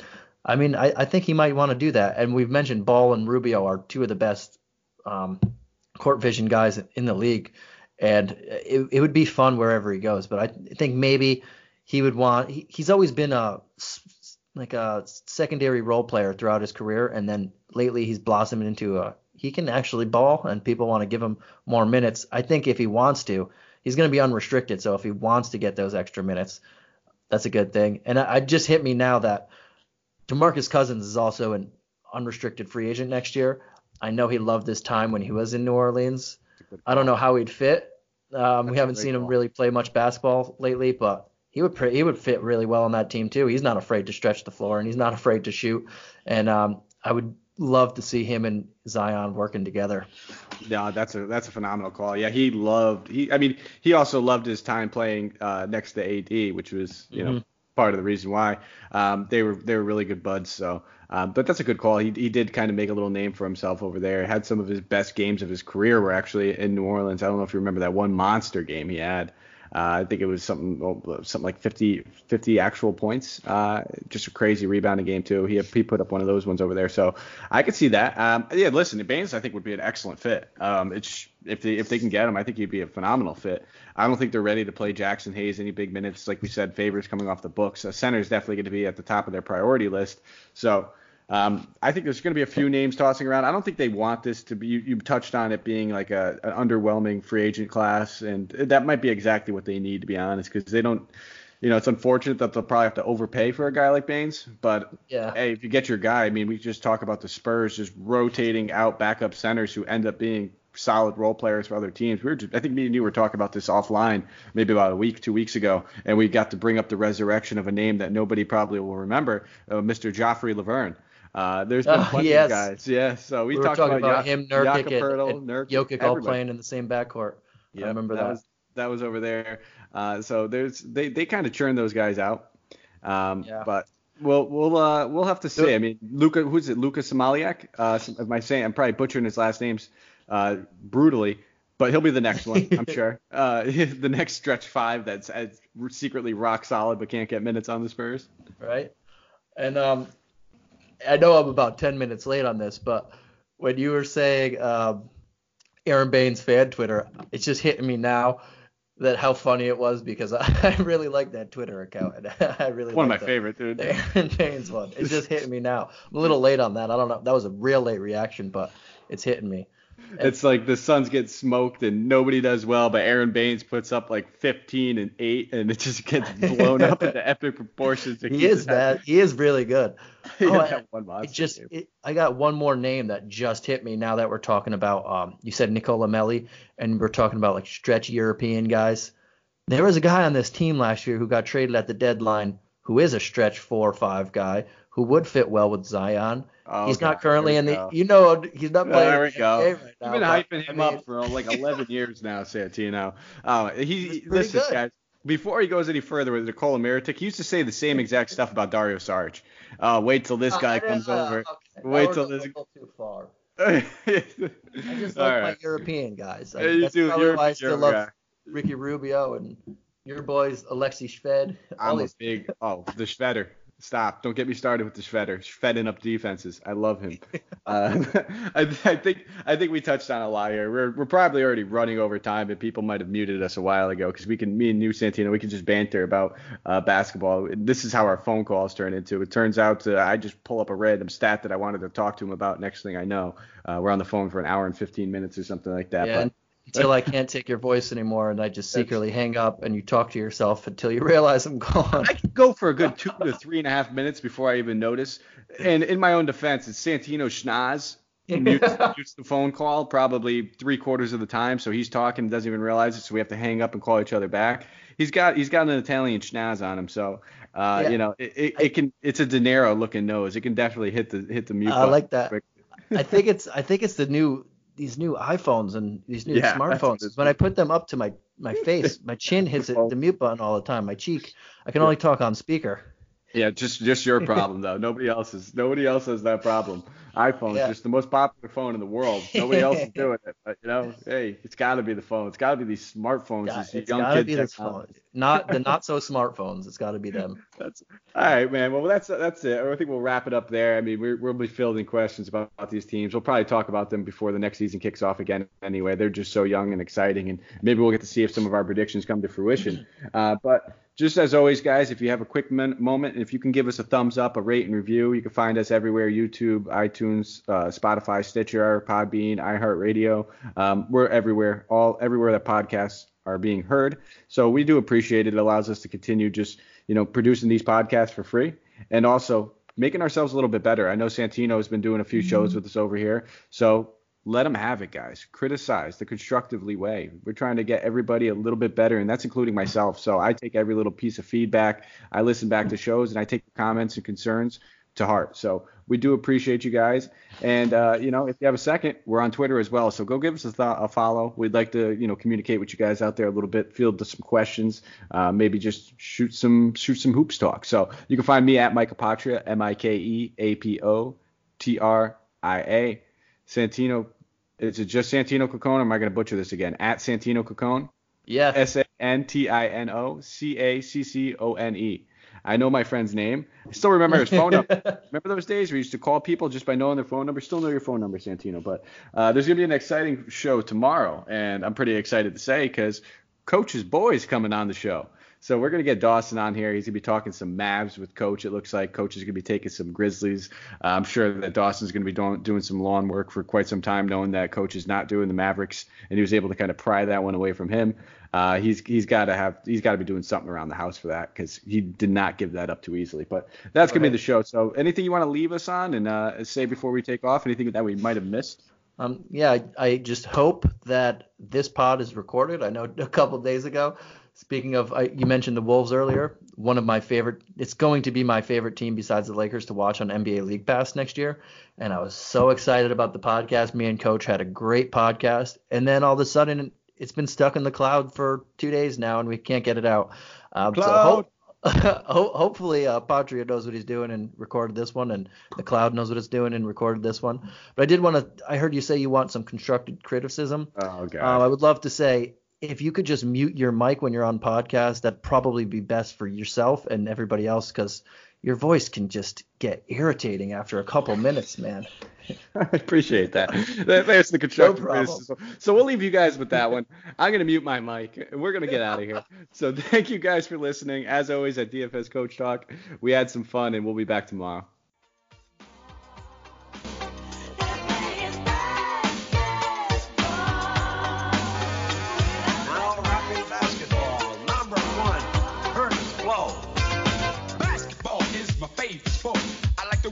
I mean, I, I think he might want to do that. And we've mentioned Ball and Rubio are two of the best um, court vision guys in the league, and it, it would be fun wherever he goes. But I think maybe he would want. He, he's always been a like a secondary role player throughout his career, and then lately he's blossomed into a he can actually ball, and people want to give him more minutes. I think if he wants to, he's going to be unrestricted. So if he wants to get those extra minutes, that's a good thing. And I, it just hit me now that DeMarcus Cousins is also an unrestricted free agent next year. I know he loved this time when he was in New Orleans. I don't know how he'd fit. Um, we haven't seen him really play much basketball lately, but he would he would fit really well on that team too. He's not afraid to stretch the floor and he's not afraid to shoot. And um, I would love to see him and Zion working together. Yeah, that's a that's a phenomenal call. Yeah, he loved he. I mean, he also loved his time playing uh, next to AD, which was you mm-hmm. know part of the reason why um, they were they were really good buds. So, um, but that's a good call. He he did kind of make a little name for himself over there. Had some of his best games of his career were actually in New Orleans. I don't know if you remember that one monster game he had. Uh, I think it was something something like 50 50 actual points. Uh, just a crazy rebounding game too. He he put up one of those ones over there. So I could see that. Um, yeah, listen, Baynes I think would be an excellent fit. Um, it's if they if they can get him, I think he'd be a phenomenal fit. I don't think they're ready to play Jaxson Hayes any big minutes. Like we said, Favors coming off the books. Uh, center is definitely going to be at the top of their priority list. So um, I think there's going to be a few names tossing around. I don't think they want this to be. You, you touched on it being like a, an underwhelming free agent class, and that might be exactly what they need to be honest, because they don't. You know, it's unfortunate that they'll probably have to overpay for a guy like Baynes, but yeah. hey, if you get your guy, I mean, we just talk about the Spurs just rotating out backup centers who end up being solid role players for other teams. We were, just, I think me and you were talking about this offline maybe about a week, two weeks ago, and we got to bring up the resurrection of a name that nobody probably will remember, uh, Mr. Joffrey Lauvergne. Uh, there's been uh, plenty yes. of guys. Yeah, so we, we talked about, about him, Nurkic, and, and Nurkic, Jokic all playing in the same backcourt. Yeah, I remember that. That was, that was over there. Uh, so there's they they kind of churn those guys out. Um, yeah. But we'll we'll uh, we'll have to see. I mean, Luca, who's it? Luca Samaliak. Uh, am I saying? I'm probably butchering his last names uh, brutally, but he'll be the next one, I'm (laughs) sure. Uh, (laughs) the next stretch five that's secretly rock solid but can't get minutes on the Spurs. Right. And um, I know I'm about 10 minutes late on this, but when you were saying um, Aron Baynes fan Twitter, it's just hitting me now that how funny it was because I, (laughs) I really like that Twitter account. I really one of my favorite, dude. The Aron Baynes one. It's just hitting me now. I'm a little late on that. I don't know. That was a real late reaction, but it's hitting me it's like the Suns get smoked and nobody does well, but Aron Baynes puts up like 15 and 8, and it just gets blown up into (laughs) epic proportions. He is bad. He is really good. (laughs) oh, I, it just it, I got one more name that just hit me now that we're talking about. Um, you said Nicolò Melli, and we're talking about like stretch European guys. There was a guy on this team last year who got traded at the deadline who is a stretch four or five guy who would fit well with Zion Oh, he's God, not currently in the. Go. You know, he's not playing. There we go. Right now, You've been hyping him I mean, up for like 11 years now, Santino. Uh, he listen, good. guys. Before he goes any further with Nikola Mirotic, he used to say the same exact stuff about Dario Sarge. Uh, wait till this uh, guy comes uh, over. Okay. Wait till this. too far. (laughs) I just like right. my European guys. I, yeah, that's do, probably why I still love guy. Ricky Rubio and your boys, Alexi Shved. I'm a big. Oh, the Shvedder. Stop! Don't get me started with the Shvedder. Shvedding up defenses. I love him. (laughs) uh, (laughs) I, I, think I think we touched on a lot here. We're we're probably already running over time, and people might have muted us a while ago because we can, me and you, Santino, we can just banter about uh, basketball. This is how our phone calls turn into. It turns out uh, I just pull up a random stat that I wanted to talk to him about. Next thing I know, uh, we're on the phone for an hour and 15 minutes or something like that. Yeah. But, until I can't take your voice anymore, and I just secretly hang up, and you talk to yourself until you realize I'm gone. I can go for a good two to three and a half minutes before I even notice. And in my own defense, it's Santino Schnoz (laughs) mutes, mutes the phone call probably three quarters of the time, so he's talking doesn't even realize it, so we have to hang up and call each other back. He's got he's got an Italian schnoz on him, so uh, yeah. you know it, it, it, can it's a De Niro looking nose. It can definitely hit the hit the mute. I like that. I think it's I think it's the new these new iPhones and these new yeah, smartphones. When I put them up to my my (laughs) face, my chin hits it, the mute button all the time. My cheek, I can only talk on speaker. Yeah, just just your problem though. Nobody else is nobody else has that problem. iPhone yeah. just the most popular phone in the world. Nobody else is doing it. But you know, hey, it's got to be the phone. It's got to be these smartphones. These it's young got to be this phone. not the (laughs) not so smartphones. It's got to be them. That's all right, man. Well, that's that's it. I think we'll wrap it up there. I mean, we will be fielding questions about, about, these teams. We'll probably talk about them before the next season kicks off again. Anyway, they're just so young and exciting, and maybe we'll get to see if some of our predictions come to fruition. Uh, but just as always, guys, if you have a quick min- moment, if you can give us a thumbs up, a rate and review, you can find us everywhere: YouTube, iTunes, uh, Spotify, Stitcher, Podbean, iHeartRadio. Um, we're everywhere, all everywhere that podcasts are being heard. So we do appreciate it. It allows us to continue just you know producing these podcasts for free, and also making ourselves a little bit better. I know Santino has been doing a few shows mm-hmm. with us over here, so let them have it, guys. Criticize the constructively way. We're trying to get everybody a little bit better, and that's including myself. So I take every little piece of feedback. I listen back to shows, and I take comments and concerns to heart. So we do appreciate you guys. And uh, you know, if you have a second, we're on Twitter as well. So go give us a, th- a, follow. We'd like to you know communicate with you guys out there a little bit, field some questions, uh, maybe just shoot some shoot some hoops talk. So you can find me at Mike Apotria, M I K E A P O T R I A. Santino is it just Santino Caccone? am I going to butcher this again? At Santino Caccone? Yeah. S A N T I N O C A C C O N E. I know my friend's name. I still remember his phone number. (laughs) remember those days we used to call people just by knowing their phone number? Still know your phone number, Santino. But uh, there's going to be an exciting show tomorrow, and I'm pretty excited to say because Coach's boy's coming on the show. So we're gonna get Dawson on here. He's gonna be talking some Mavs with Coach. It looks like Coach is gonna be taking some Grizzlies. Uh, I'm sure that Dawson's gonna be doing, doing some lawn work for quite some time, knowing that Coach is not doing the Mavericks, and he was able to kind of pry that one away from him. Uh, he's he's got to have he's got to be doing something around the house for that because he did not give that up too easily. But that's gonna be the show. So anything you want to leave us on and uh, say before we take off? Anything that we might have missed? Um, yeah, I, I, just hope that this pod is recorded. I know (laughs) a couple days ago Speaking of, I, you mentioned the Wolves earlier. One of my favorite, it's going to be my favorite team besides the Lakers to watch on NBA League Pass next year. And I was so excited about the podcast. Me and Coach had a great podcast, and then all of a sudden, it's been stuck in the cloud for two days now, and we can't get it out. Um, cloud. So (laughs) ho- hopefully, uh, Patria knows what he's doing and recorded this one, and the cloud knows what it's doing and recorded this one. But I did want to. I heard you say you want some constructive criticism. Oh, God. Um, I would love to say if you could just mute your mic when you're on podcast, that'd probably be best for yourself and everybody else because your voice can just get irritating after a couple minutes, man. (laughs) I appreciate that. There's the constructive no criticism. So we'll leave you guys with that one. I'm gonna mute my mic and we're gonna get out of here. So (laughs) thank you guys for listening. As always at DFS Coach Talk, we had some fun and we'll be back tomorrow.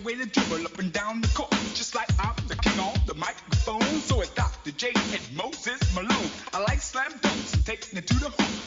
way to dribble up and down the court. Just like I'm the king on the microphone. So it's Dr. J and Moses Malone. I like slam dunks and taking it to the hoop.